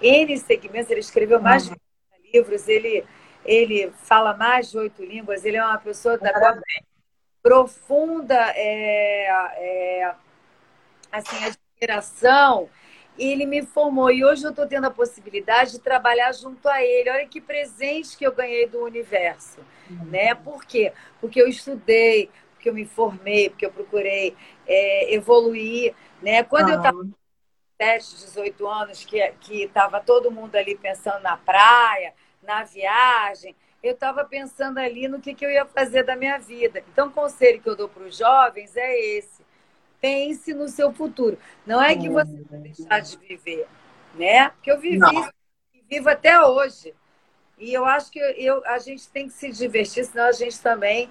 N segmentos, ele escreveu mais de 30 livros, ele, ele fala mais de oito línguas, ele é uma pessoa da profunda é, é, assim, admiração ele me formou e hoje eu estou tendo a possibilidade de trabalhar junto a ele. Olha que presente que eu ganhei do universo, uhum. né? Por quê? Porque eu estudei, porque eu me formei, porque eu procurei é, evoluir, né? Quando uhum. eu estava 7, 18 anos, que que estava todo mundo ali pensando na praia, na viagem, eu estava pensando ali no que, que eu ia fazer da minha vida. Então, o conselho que eu dou para os jovens é esse pense no seu futuro. Não é que você vai deixar de viver, né? Porque eu vivi e vivo até hoje. E eu acho que eu, a gente tem que se divertir, senão a gente também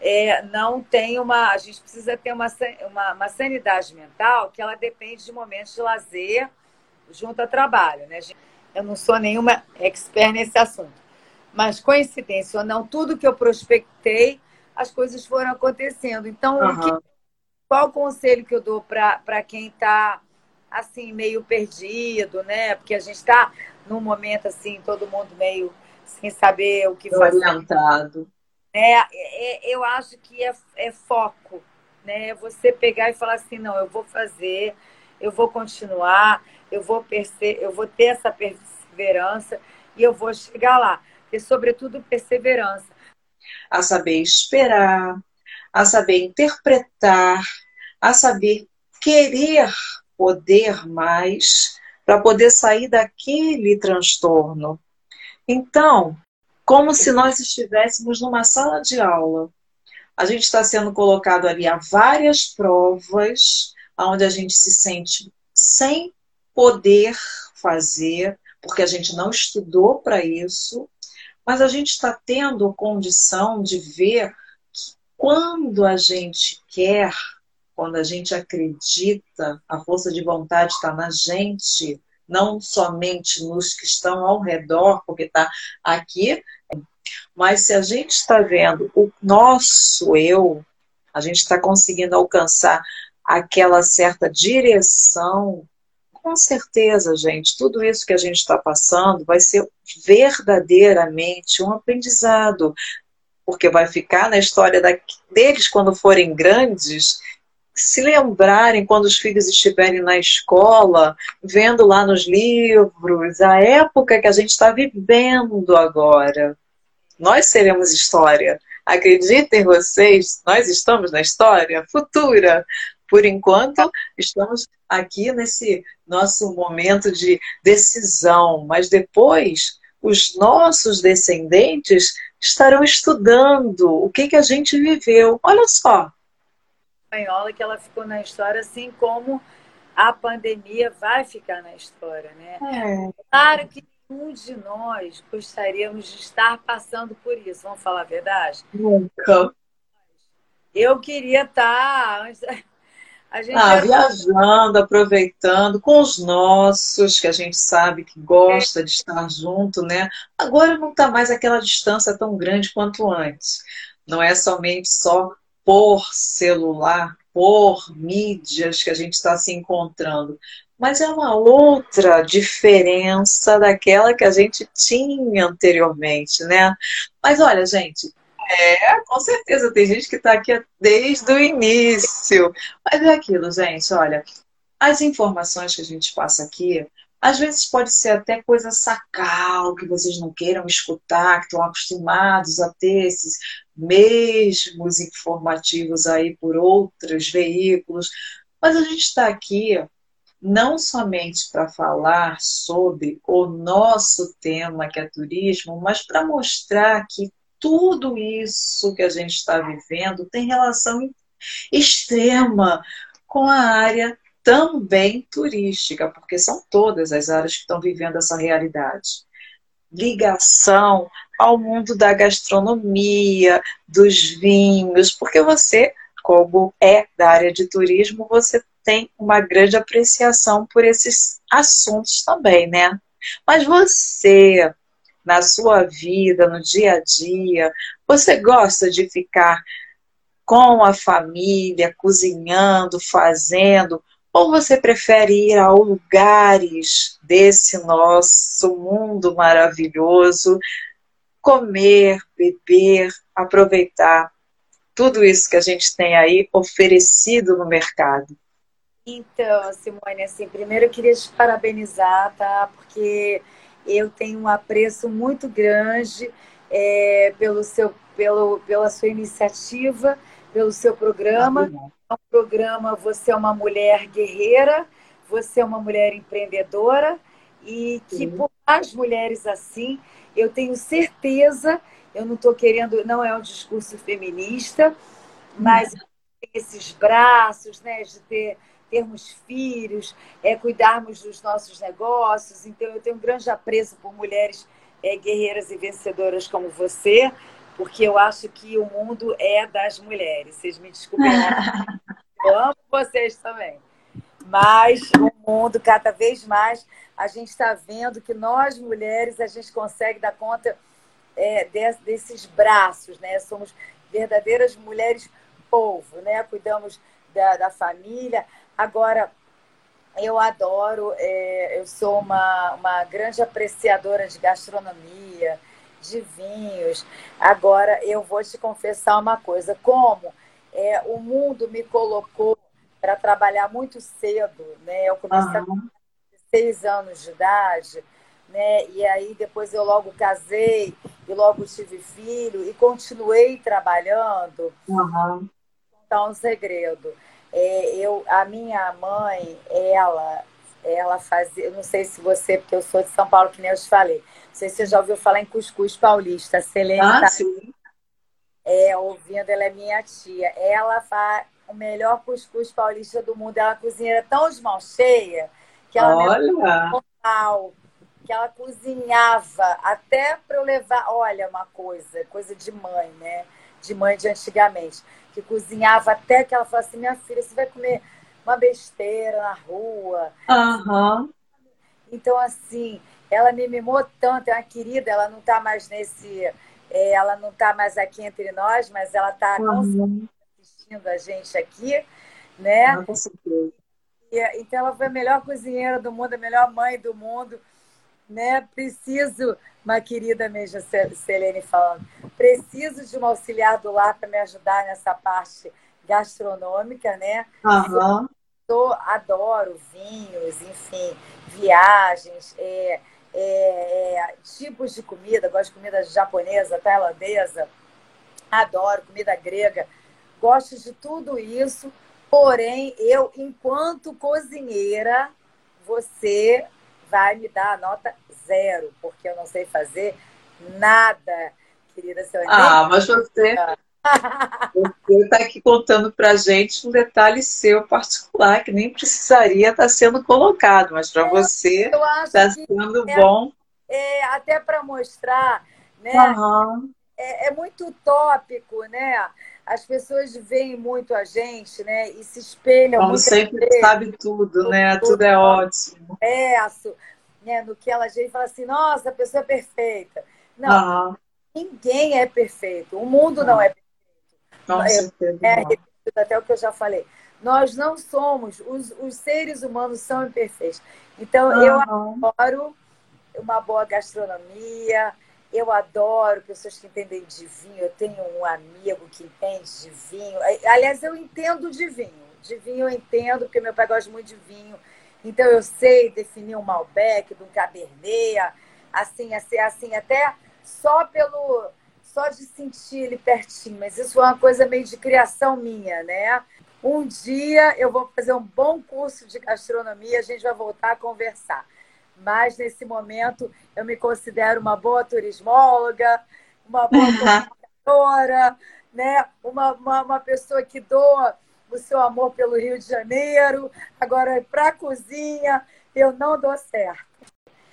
é, não tem uma. A gente precisa ter uma, uma, uma, sanidade mental que ela depende de momentos de lazer junto ao trabalho. Né? Eu não sou nenhuma expert nesse assunto. Mas, coincidência ou não, tudo que eu prospectei, as coisas foram acontecendo. Então, uhum. que, qual o conselho que eu dou para quem está assim, meio perdido, né? Porque a gente está num momento assim, todo mundo meio sem saber o que fazer. Orientado. É, é, eu acho que é, é foco, né? Você pegar e falar assim, não, eu vou fazer, eu vou continuar, eu vou perce eu vou ter essa perseverança e eu vou chegar lá. E sobretudo perseverança. A saber esperar, a saber interpretar, a saber querer poder mais para poder sair daquele transtorno. Então, como se nós estivéssemos numa sala de aula. A gente está sendo colocado ali a várias provas, onde a gente se sente sem poder fazer, porque a gente não estudou para isso, mas a gente está tendo condição de ver quando a gente quer, quando a gente acredita, a força de vontade está na gente, não somente nos que estão ao redor, porque está aqui, mas se a gente está vendo o nosso eu, a gente está conseguindo alcançar aquela certa direção, com certeza, gente, tudo isso que a gente está passando vai ser verdadeiramente um aprendizado, porque vai ficar na história deles quando forem grandes se lembrarem quando os filhos estiverem na escola, vendo lá nos livros a época que a gente está vivendo agora. Nós seremos história. Acreditem vocês, nós estamos na história futura. Por enquanto, estamos aqui nesse nosso momento de decisão, mas depois os nossos descendentes estarão estudando o que, que a gente viveu. Olha só, espanhola que ela ficou na história, assim como a pandemia vai ficar na história, né? É. Claro que nenhum de nós gostaríamos de estar passando por isso, vamos falar a verdade? Nunca. Eu queria estar. Ah, viajando, aproveitando com os nossos, que a gente sabe que gosta é. de estar junto, né? Agora não está mais aquela distância tão grande quanto antes. Não é somente só por celular, por mídias que a gente está se encontrando. Mas é uma outra diferença daquela que a gente tinha anteriormente, né? Mas olha, gente, é, com certeza, tem gente que está aqui desde o início. Mas é aquilo, gente, olha, as informações que a gente passa aqui, às vezes pode ser até coisa sacal, que vocês não queiram escutar, que estão acostumados a ter esses mesmos informativos aí por outros veículos. Mas a gente está aqui não somente para falar sobre o nosso tema, que é turismo, mas para mostrar que tudo isso que a gente está vivendo tem relação extrema com a área também turística, porque são todas as áreas que estão vivendo essa realidade. Ligação ao mundo da gastronomia, dos vinhos, porque você, como é da área de turismo, você tem uma grande apreciação por esses assuntos também, né? Mas você, na sua vida, no dia a dia, você gosta de ficar com a família, cozinhando, fazendo, ou você prefere ir a lugares desse nosso mundo maravilhoso, comer, beber, aproveitar tudo isso que a gente tem aí oferecido no mercado? Então, Simone, assim, primeiro eu queria te parabenizar, tá? Porque eu tenho um apreço muito grande é, pelo seu, pelo, pela sua iniciativa, pelo seu programa. É um programa Você é uma Mulher Guerreira, você é uma mulher empreendedora e que Sim. por mais mulheres assim, eu tenho certeza, eu não estou querendo, não é um discurso feminista, mas uhum. esses braços, né, de ter termos filhos, é, cuidarmos dos nossos negócios. Então, eu tenho um grande apreço por mulheres é, guerreiras e vencedoras como você. porque eu acho que o mundo é das mulheres. Vocês me desculpem, eu amo vocês também. Mas o mundo, cada vez mais, a gente está vendo que nós, mulheres, a gente consegue dar conta é, desses braços, né? Somos verdadeiras mulheres povo, né? Cuidamos da, da família. Agora, eu adoro, é, eu sou uma, uma grande apreciadora de gastronomia, de vinhos. Agora, eu vou te confessar uma coisa: como é, o mundo me colocou para trabalhar muito cedo, né? Eu comecei uhum. com seis anos de idade, né? E aí depois eu logo casei e logo tive filho e continuei trabalhando. Uhum. Então, um segredo. É, eu, a minha mãe, ela, ela fazia, eu não sei se você, porque eu sou de São Paulo, que nem eu te falei. Não sei se você já ouviu falar em cuscuz paulista. Selene ah, tá, sim. É, ouvindo, ela é minha tia. Ela faz o melhor cuscuz paulista do mundo. Ela cozinha tão de mão cheia que ela Olha. que ela cozinhava até para eu levar. Olha, uma coisa, coisa de mãe, né? De mãe de antigamente que cozinhava até que ela falou assim, minha filha, você vai comer uma besteira na rua. Uhum. Então, assim, ela me mimou tanto, é uma querida, ela não está mais nesse. É, ela não está mais aqui entre nós, mas ela está uhum. assistindo a gente aqui, né? Ah, com certeza. E, então ela foi a melhor cozinheira do mundo, a melhor mãe do mundo né? Preciso, uma querida mesmo, Selene falando, preciso de um auxiliar do lar para me ajudar nessa parte gastronômica, né? Uhum. Eu adoro vinhos, enfim, viagens, é, é, é, tipos de comida, gosto de comida japonesa, tailandesa, adoro comida grega, gosto de tudo isso, porém, eu, enquanto cozinheira, você vai me dar a nota zero, porque eu não sei fazer nada, querida senhora. Ah, mas você. Você está aqui contando para gente um detalhe seu particular que nem precisaria estar tá sendo colocado, mas para você está sendo é, bom. É, até para mostrar, né? Uhum. É, é, muito tópico, né? As pessoas veem muito a gente, né? E se espelham. Como sempre vezes, sabe tudo, né? Tudo, tudo é ótimo. É, né? No que ela gente fala assim, nossa, a pessoa é perfeita. Não, uhum. ninguém é perfeito. O mundo não, não é perfeito. Com é. É, até o que eu já falei. Nós não somos, os, os seres humanos são imperfeitos. Então, eu adoro uma boa gastronomia, eu adoro pessoas que entendem de vinho. Eu tenho um amigo que entende de vinho. Aliás, eu entendo de vinho. De vinho eu entendo, porque meu pai gosta muito de vinho. Então eu sei definir um Malbec, de um Cabernet, assim, assim, assim, até só pelo só de sentir ele pertinho, mas isso foi uma coisa meio de criação minha, né? Um dia eu vou fazer um bom curso de gastronomia, a gente vai voltar a conversar. Mas nesse momento eu me considero uma boa turismóloga, uma boa comunicadora, né? uma, uma, uma pessoa que doa o seu amor pelo Rio de Janeiro, agora para a cozinha, eu não dou certo.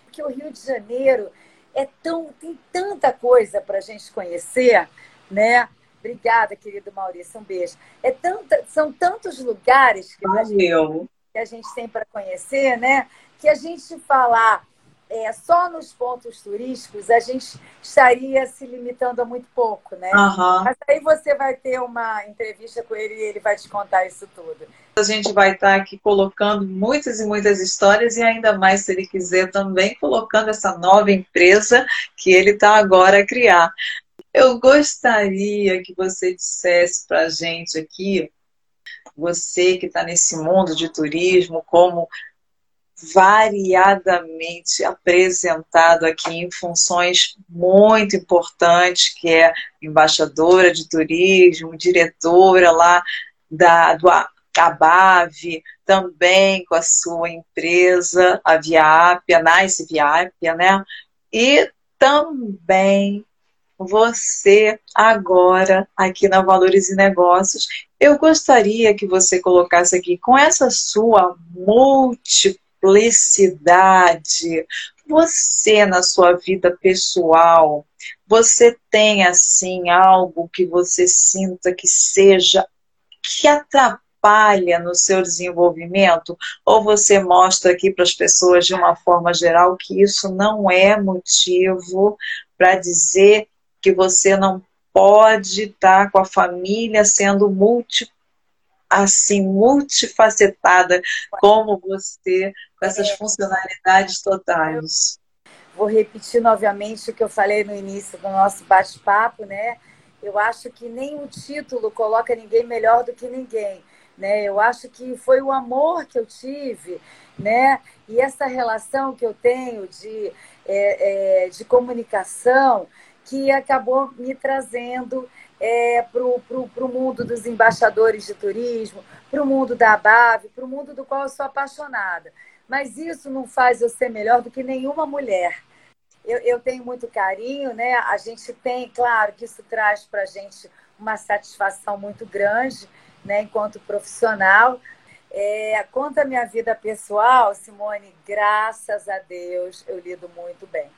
Porque o Rio de Janeiro é tão, tem tanta coisa para a gente conhecer, né? Obrigada, querido Maurício, um beijo. É tanta, são tantos lugares que, a gente, que a gente tem para conhecer, né? Que a gente falar é, só nos pontos turísticos, a gente estaria se limitando a muito pouco, né? Uhum. Mas aí você vai ter uma entrevista com ele e ele vai te contar isso tudo. A gente vai estar aqui colocando muitas e muitas histórias e ainda mais, se ele quiser, também colocando essa nova empresa que ele está agora a criar. Eu gostaria que você dissesse para a gente aqui, você que está nesse mundo de turismo, como variadamente apresentado aqui em funções muito importantes, que é embaixadora de turismo, diretora lá da, do Abave, também com a sua empresa, a Viápia, Nice Viápia, né? E também você agora aqui na Valores e Negócios. Eu gostaria que você colocasse aqui com essa sua multi multiplicidade, você na sua vida pessoal, você tem assim algo que você sinta que seja que atrapalha no seu desenvolvimento? Ou você mostra aqui para as pessoas de uma forma geral que isso não é motivo para dizer que você não pode estar com a família sendo multi assim multifacetada como você, com essas é. funcionalidades totais. Vou repetir novamente o que eu falei no início do nosso bate-papo, né? Eu acho que nem o título coloca ninguém melhor do que ninguém, né? Eu acho que foi o amor que eu tive, né? E essa relação que eu tenho de, é, é, de comunicação que acabou me trazendo é, para o mundo dos embaixadores de turismo, para o mundo da ABAV, para o mundo do qual eu sou apaixonada. Mas isso não faz eu ser melhor do que nenhuma mulher. Eu, eu tenho muito carinho, né? A gente tem, claro, que isso traz para a gente uma satisfação muito grande, né? Enquanto profissional. É, quanto à minha vida pessoal, Simone, graças a Deus, eu lido muito bem.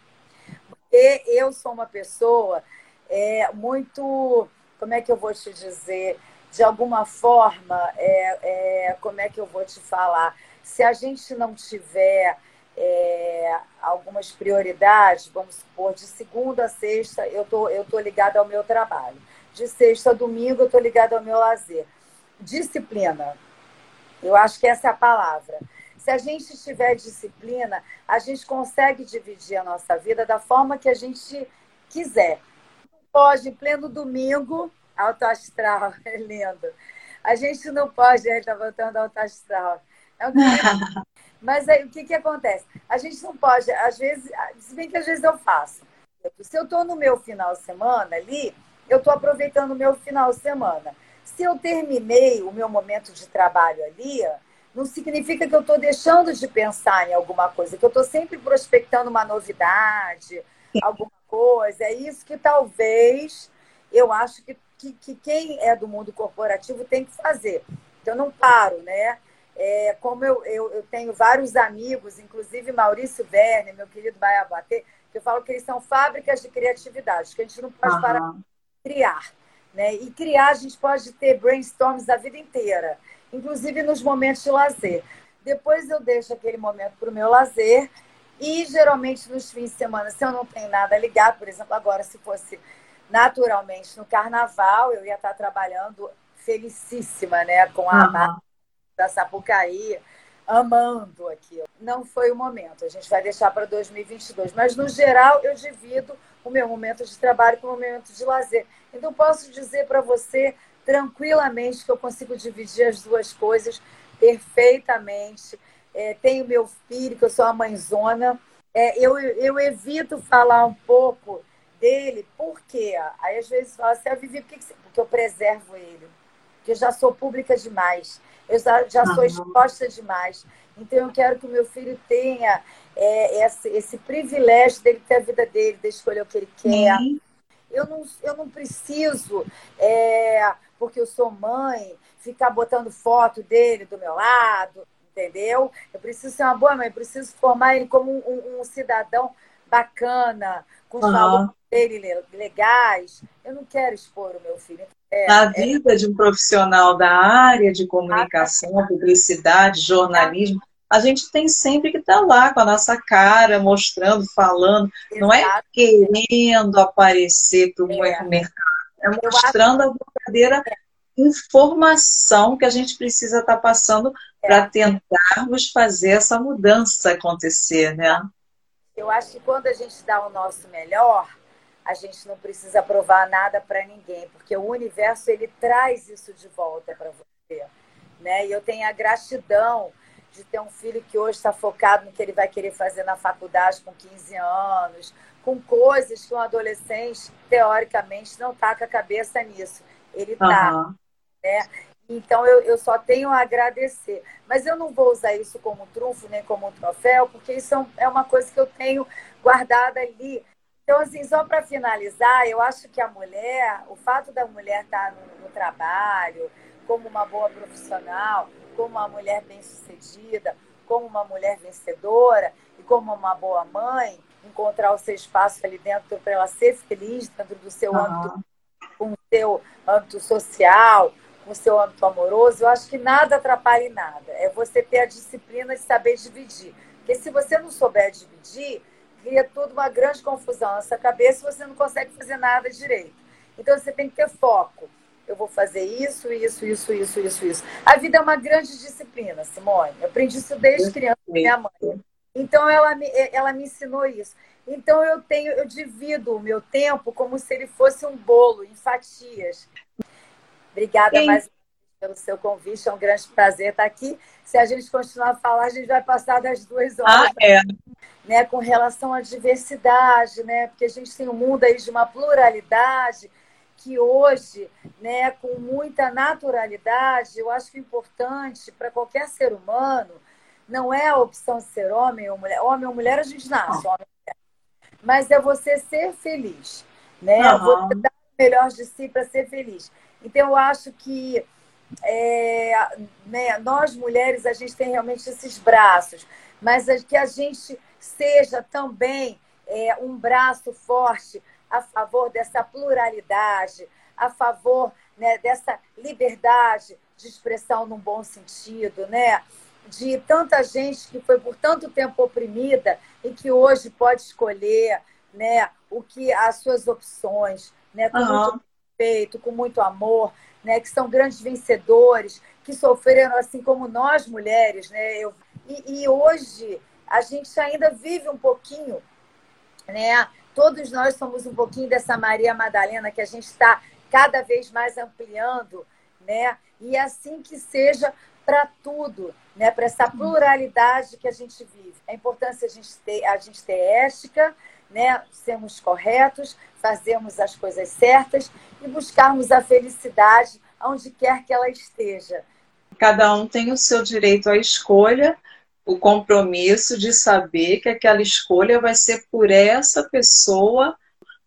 Porque eu sou uma pessoa é, muito, como é que eu vou te dizer, de alguma forma, é, é, como é que eu vou te falar? Se a gente não tiver é, algumas prioridades, vamos supor, de segunda a sexta eu tô, eu tô ligada ao meu trabalho. De sexta a domingo eu tô ligada ao meu lazer. Disciplina. Eu acho que essa é a palavra. Se a gente tiver disciplina, a gente consegue dividir a nossa vida da forma que a gente quiser pode, em pleno domingo, alto astral, é lindo. A gente não pode, ele está voltando alto astral. É Mas aí, o que, que acontece? A gente não pode, às vezes, se bem que às vezes eu faço. Se eu estou no meu final de semana ali, eu estou aproveitando o meu final de semana. Se eu terminei o meu momento de trabalho ali, não significa que eu estou deixando de pensar em alguma coisa, que eu estou sempre prospectando uma novidade, alguma coisa. É isso que talvez eu acho que, que, que quem é do mundo corporativo tem que fazer. Então, eu não paro, né? É, como eu, eu, eu, tenho vários amigos, inclusive Maurício Werner, meu querido Baiabatê, que eu falo que eles são fábricas de criatividade, que a gente não pode uhum. parar de criar. Né? E criar, a gente pode ter brainstorms a vida inteira, inclusive nos momentos de lazer. Depois eu deixo aquele momento para o meu lazer e geralmente nos fins de semana, se eu não tenho nada ligado, por exemplo, agora se fosse naturalmente no carnaval, eu ia estar trabalhando felicíssima, né, com a uhum. Da Sapucaí, amando aquilo. Não foi o momento, a gente vai deixar para 2022, mas no geral eu divido o meu momento de trabalho com o momento de lazer. Então posso dizer para você tranquilamente que eu consigo dividir as duas coisas perfeitamente é, tenho meu filho, que eu sou a mãezona. É, eu, eu evito falar um pouco dele, por quê? Aí às vezes fala assim, ah, Vivi, por que que porque eu preservo ele? Porque eu já sou pública demais, eu já, já sou exposta demais. Então eu quero que o meu filho tenha é, esse, esse privilégio dele ter a vida dele, de escolher o que ele quer. Eu não, eu não preciso, é, porque eu sou mãe, ficar botando foto dele do meu lado entendeu? Eu preciso ser uma boa mãe, preciso formar ele como um, um cidadão bacana, com os uhum. valores dele legais. Eu não quero expor o meu filho. É, Na é... vida de um profissional da área de comunicação, publicidade, jornalismo, a gente tem sempre que estar tá lá com a nossa cara, mostrando, falando. Exato. Não é querendo aparecer para o é. mercado, é mostrando a verdadeira informação que a gente precisa estar tá passando é. para tentarmos fazer essa mudança acontecer, né? Eu acho que quando a gente dá o nosso melhor, a gente não precisa provar nada para ninguém, porque o universo ele traz isso de volta para você, né? E eu tenho a gratidão de ter um filho que hoje está focado no que ele vai querer fazer na faculdade com 15 anos, com coisas que um adolescente, teoricamente, não está com a cabeça nisso. Ele está. Uhum. Né? Então eu, eu só tenho a agradecer. Mas eu não vou usar isso como trunfo nem como troféu, porque isso é, é uma coisa que eu tenho guardada ali. Então, assim, só para finalizar, eu acho que a mulher, o fato da mulher estar tá no, no trabalho, como uma boa profissional, como uma mulher bem-sucedida, como uma mulher vencedora e como uma boa mãe, encontrar o seu espaço ali dentro para ela ser feliz dentro do seu uhum. âmbito, com o seu âmbito social, com o seu âmbito amoroso, eu acho que nada atrapalha em nada. É você ter a disciplina de saber dividir. Porque se você não souber dividir, cria tudo uma grande confusão na sua cabeça e você não consegue fazer nada direito. Então você tem que ter foco. Eu vou fazer isso, isso, isso, isso, isso, isso. A vida é uma grande disciplina, Simone. Eu aprendi isso desde criança com minha mãe. Então ela me, ela me ensinou isso. Então eu tenho, eu divido o meu tempo como se ele fosse um bolo em fatias. Obrigada Sim. mais pelo seu convite, é um grande prazer estar aqui. Se a gente continuar a falar, a gente vai passar das duas horas. Ah, é. Né, com relação à diversidade, né? Porque a gente tem um mundo aí de uma pluralidade que hoje, né, com muita naturalidade, eu acho que é importante para qualquer ser humano não é a opção de ser homem ou mulher. Homem ou mulher a gente nasce, homem ou mulher. Mas é você ser feliz, né? Uhum. Você dar o melhor de si para ser feliz. Então, eu acho que é, né, nós mulheres, a gente tem realmente esses braços, mas que a gente seja também é, um braço forte a favor dessa pluralidade, a favor né, dessa liberdade de expressão num bom sentido, né? de tanta gente que foi por tanto tempo oprimida e que hoje pode escolher né, o que as suas opções, né, com uhum. Respeito, com muito amor, né, que são grandes vencedores, que sofreram assim como nós mulheres, né? Eu, e, e hoje a gente ainda vive um pouquinho, né? Todos nós somos um pouquinho dessa Maria Madalena que a gente está cada vez mais ampliando, né? E assim que seja para tudo, né? Para essa pluralidade que a gente vive. É importante a gente ter, a gente ter ética, né? Sermos corretos, fazermos as coisas certas e buscarmos a felicidade onde quer que ela esteja. Cada um tem o seu direito à escolha, o compromisso de saber que aquela escolha vai ser por essa pessoa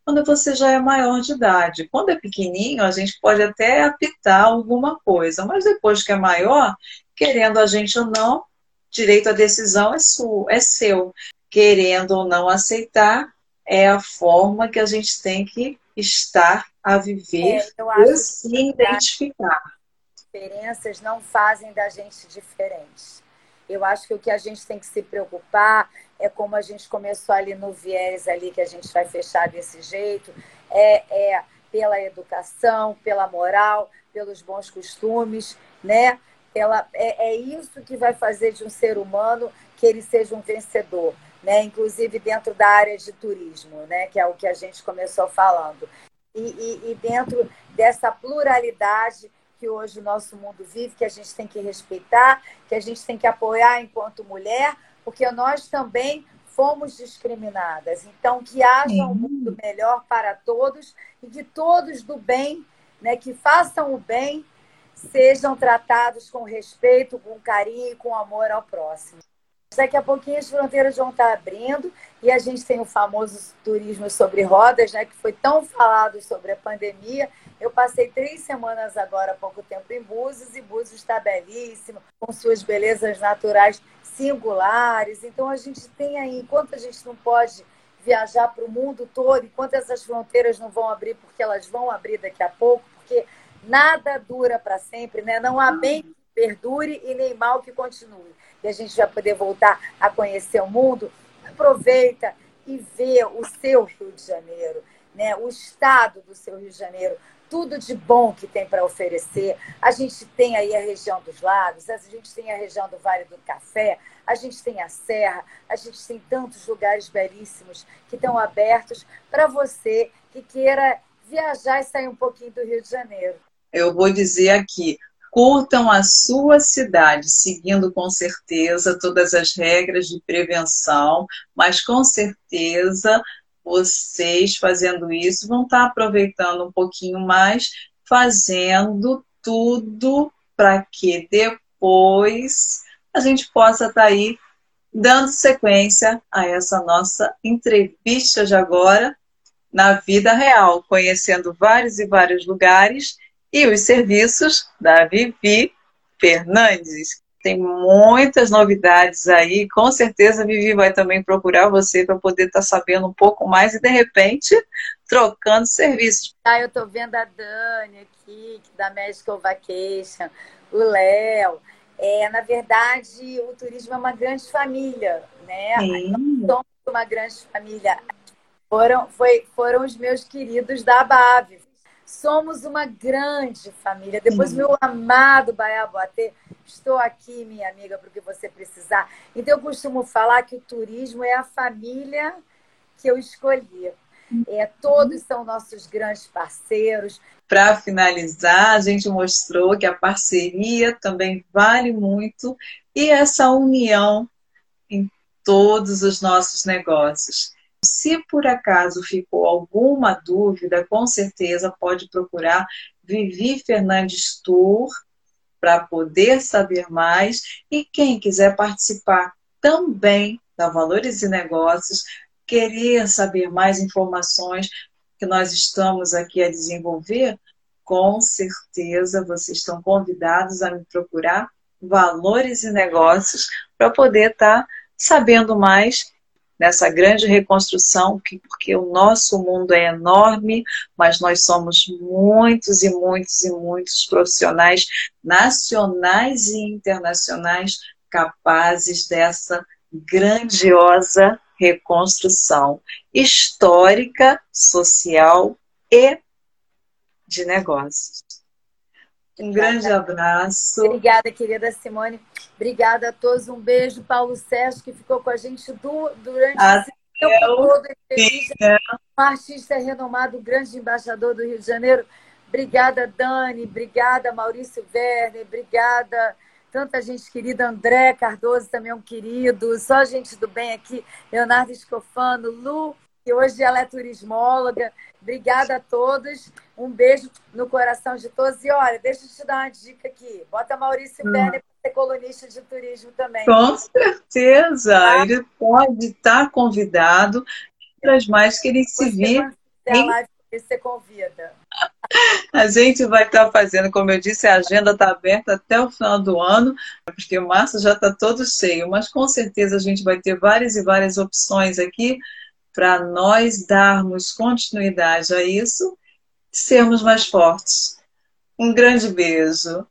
quando você já é maior de idade. Quando é pequenininho, a gente pode até apitar alguma coisa, mas depois que é maior, querendo a gente ou não, direito à decisão é, sua, é seu. Querendo ou não aceitar, é a forma que a gente tem que estar a viver é, e se identificar. Diferenças não fazem da gente diferente. Eu acho que o que a gente tem que se preocupar é como a gente começou ali no viés ali que a gente vai fechar desse jeito, é, é pela educação, pela moral, pelos bons costumes, né? Ela, é, é isso que vai fazer de um ser humano que ele seja um vencedor, né? Inclusive dentro da área de turismo, né? Que é o que a gente começou falando e, e, e dentro dessa pluralidade que hoje o nosso mundo vive, que a gente tem que respeitar, que a gente tem que apoiar enquanto mulher, porque nós também fomos discriminadas. Então, que haja um mundo melhor para todos e que todos do bem, né, que façam o bem, sejam tratados com respeito, com carinho e com amor ao próximo. Daqui a pouquinho as fronteiras vão estar abrindo e a gente tem o famoso turismo sobre rodas, né, que foi tão falado sobre a pandemia. Eu passei três semanas agora há pouco tempo em Búzios e Búzios está belíssimo, com suas belezas naturais singulares. Então a gente tem aí, enquanto a gente não pode viajar para o mundo todo, enquanto essas fronteiras não vão abrir, porque elas vão abrir daqui a pouco, porque nada dura para sempre, né? Não há bem que perdure e nem mal que continue e a gente vai poder voltar a conhecer o mundo, aproveita e vê o seu Rio de Janeiro, né? o estado do seu Rio de Janeiro, tudo de bom que tem para oferecer. A gente tem aí a região dos lagos, a gente tem a região do Vale do Café, a gente tem a Serra, a gente tem tantos lugares belíssimos que estão abertos para você que queira viajar e sair um pouquinho do Rio de Janeiro. Eu vou dizer aqui, curtam a sua cidade, seguindo com certeza todas as regras de prevenção, mas com certeza vocês fazendo isso vão estar aproveitando um pouquinho mais, fazendo tudo para que depois a gente possa estar aí dando sequência a essa nossa entrevista de agora na vida real, conhecendo vários e vários lugares e os serviços da Vivi Fernandes. tem muitas novidades aí. Com certeza a Vivi vai também procurar você para poder estar tá sabendo um pouco mais e, de repente, trocando serviços. Ah, eu estou vendo a Dani aqui, da Medical Vacation, o Léo. É, na verdade, o turismo é uma grande família, né? Sim. Nós somos uma grande família. Foram, foi, foram os meus queridos da BAV. Somos uma grande família. Depois, Sim. meu amado Baiaboatê, estou aqui, minha amiga, para o que você precisar. Então, eu costumo falar que o turismo é a família que eu escolhi. É, todos são nossos grandes parceiros. Para finalizar, a gente mostrou que a parceria também vale muito e essa união em todos os nossos negócios. Se por acaso ficou alguma dúvida, com certeza pode procurar Vivi Fernandes Tour para poder saber mais. E quem quiser participar também da Valores e Negócios, querer saber mais informações que nós estamos aqui a desenvolver, com certeza vocês estão convidados a me procurar Valores e Negócios para poder estar tá sabendo mais nessa grande reconstrução, porque o nosso mundo é enorme, mas nós somos muitos e muitos e muitos profissionais nacionais e internacionais capazes dessa grandiosa reconstrução histórica, social e de negócios. Um grande abraço. Obrigada, querida Simone. Obrigada a todos. Um beijo, Paulo Sérgio, que ficou com a gente do, durante Até esse tempo todo. Um artista renomado, um grande embaixador do Rio de Janeiro. Obrigada, Dani. Obrigada, Maurício Werner. Obrigada, tanta gente querida. André Cardoso também é um querido. Só gente do bem aqui. Leonardo Escofano, Lu, que hoje ela é turismóloga. Obrigada a todos. Um beijo no coração de todos. E olha, deixa eu te dar uma dica aqui. Bota Maurício hum. Werner ser colunista de turismo também. Com certeza. Tá? Ele pode estar convidado para as mais que ele se vir. Você convida. A gente vai estar fazendo, como eu disse, a agenda está aberta até o final do ano, porque o março já está todo cheio, mas com certeza a gente vai ter várias e várias opções aqui para nós darmos continuidade a isso, sermos mais fortes. Um grande beijo.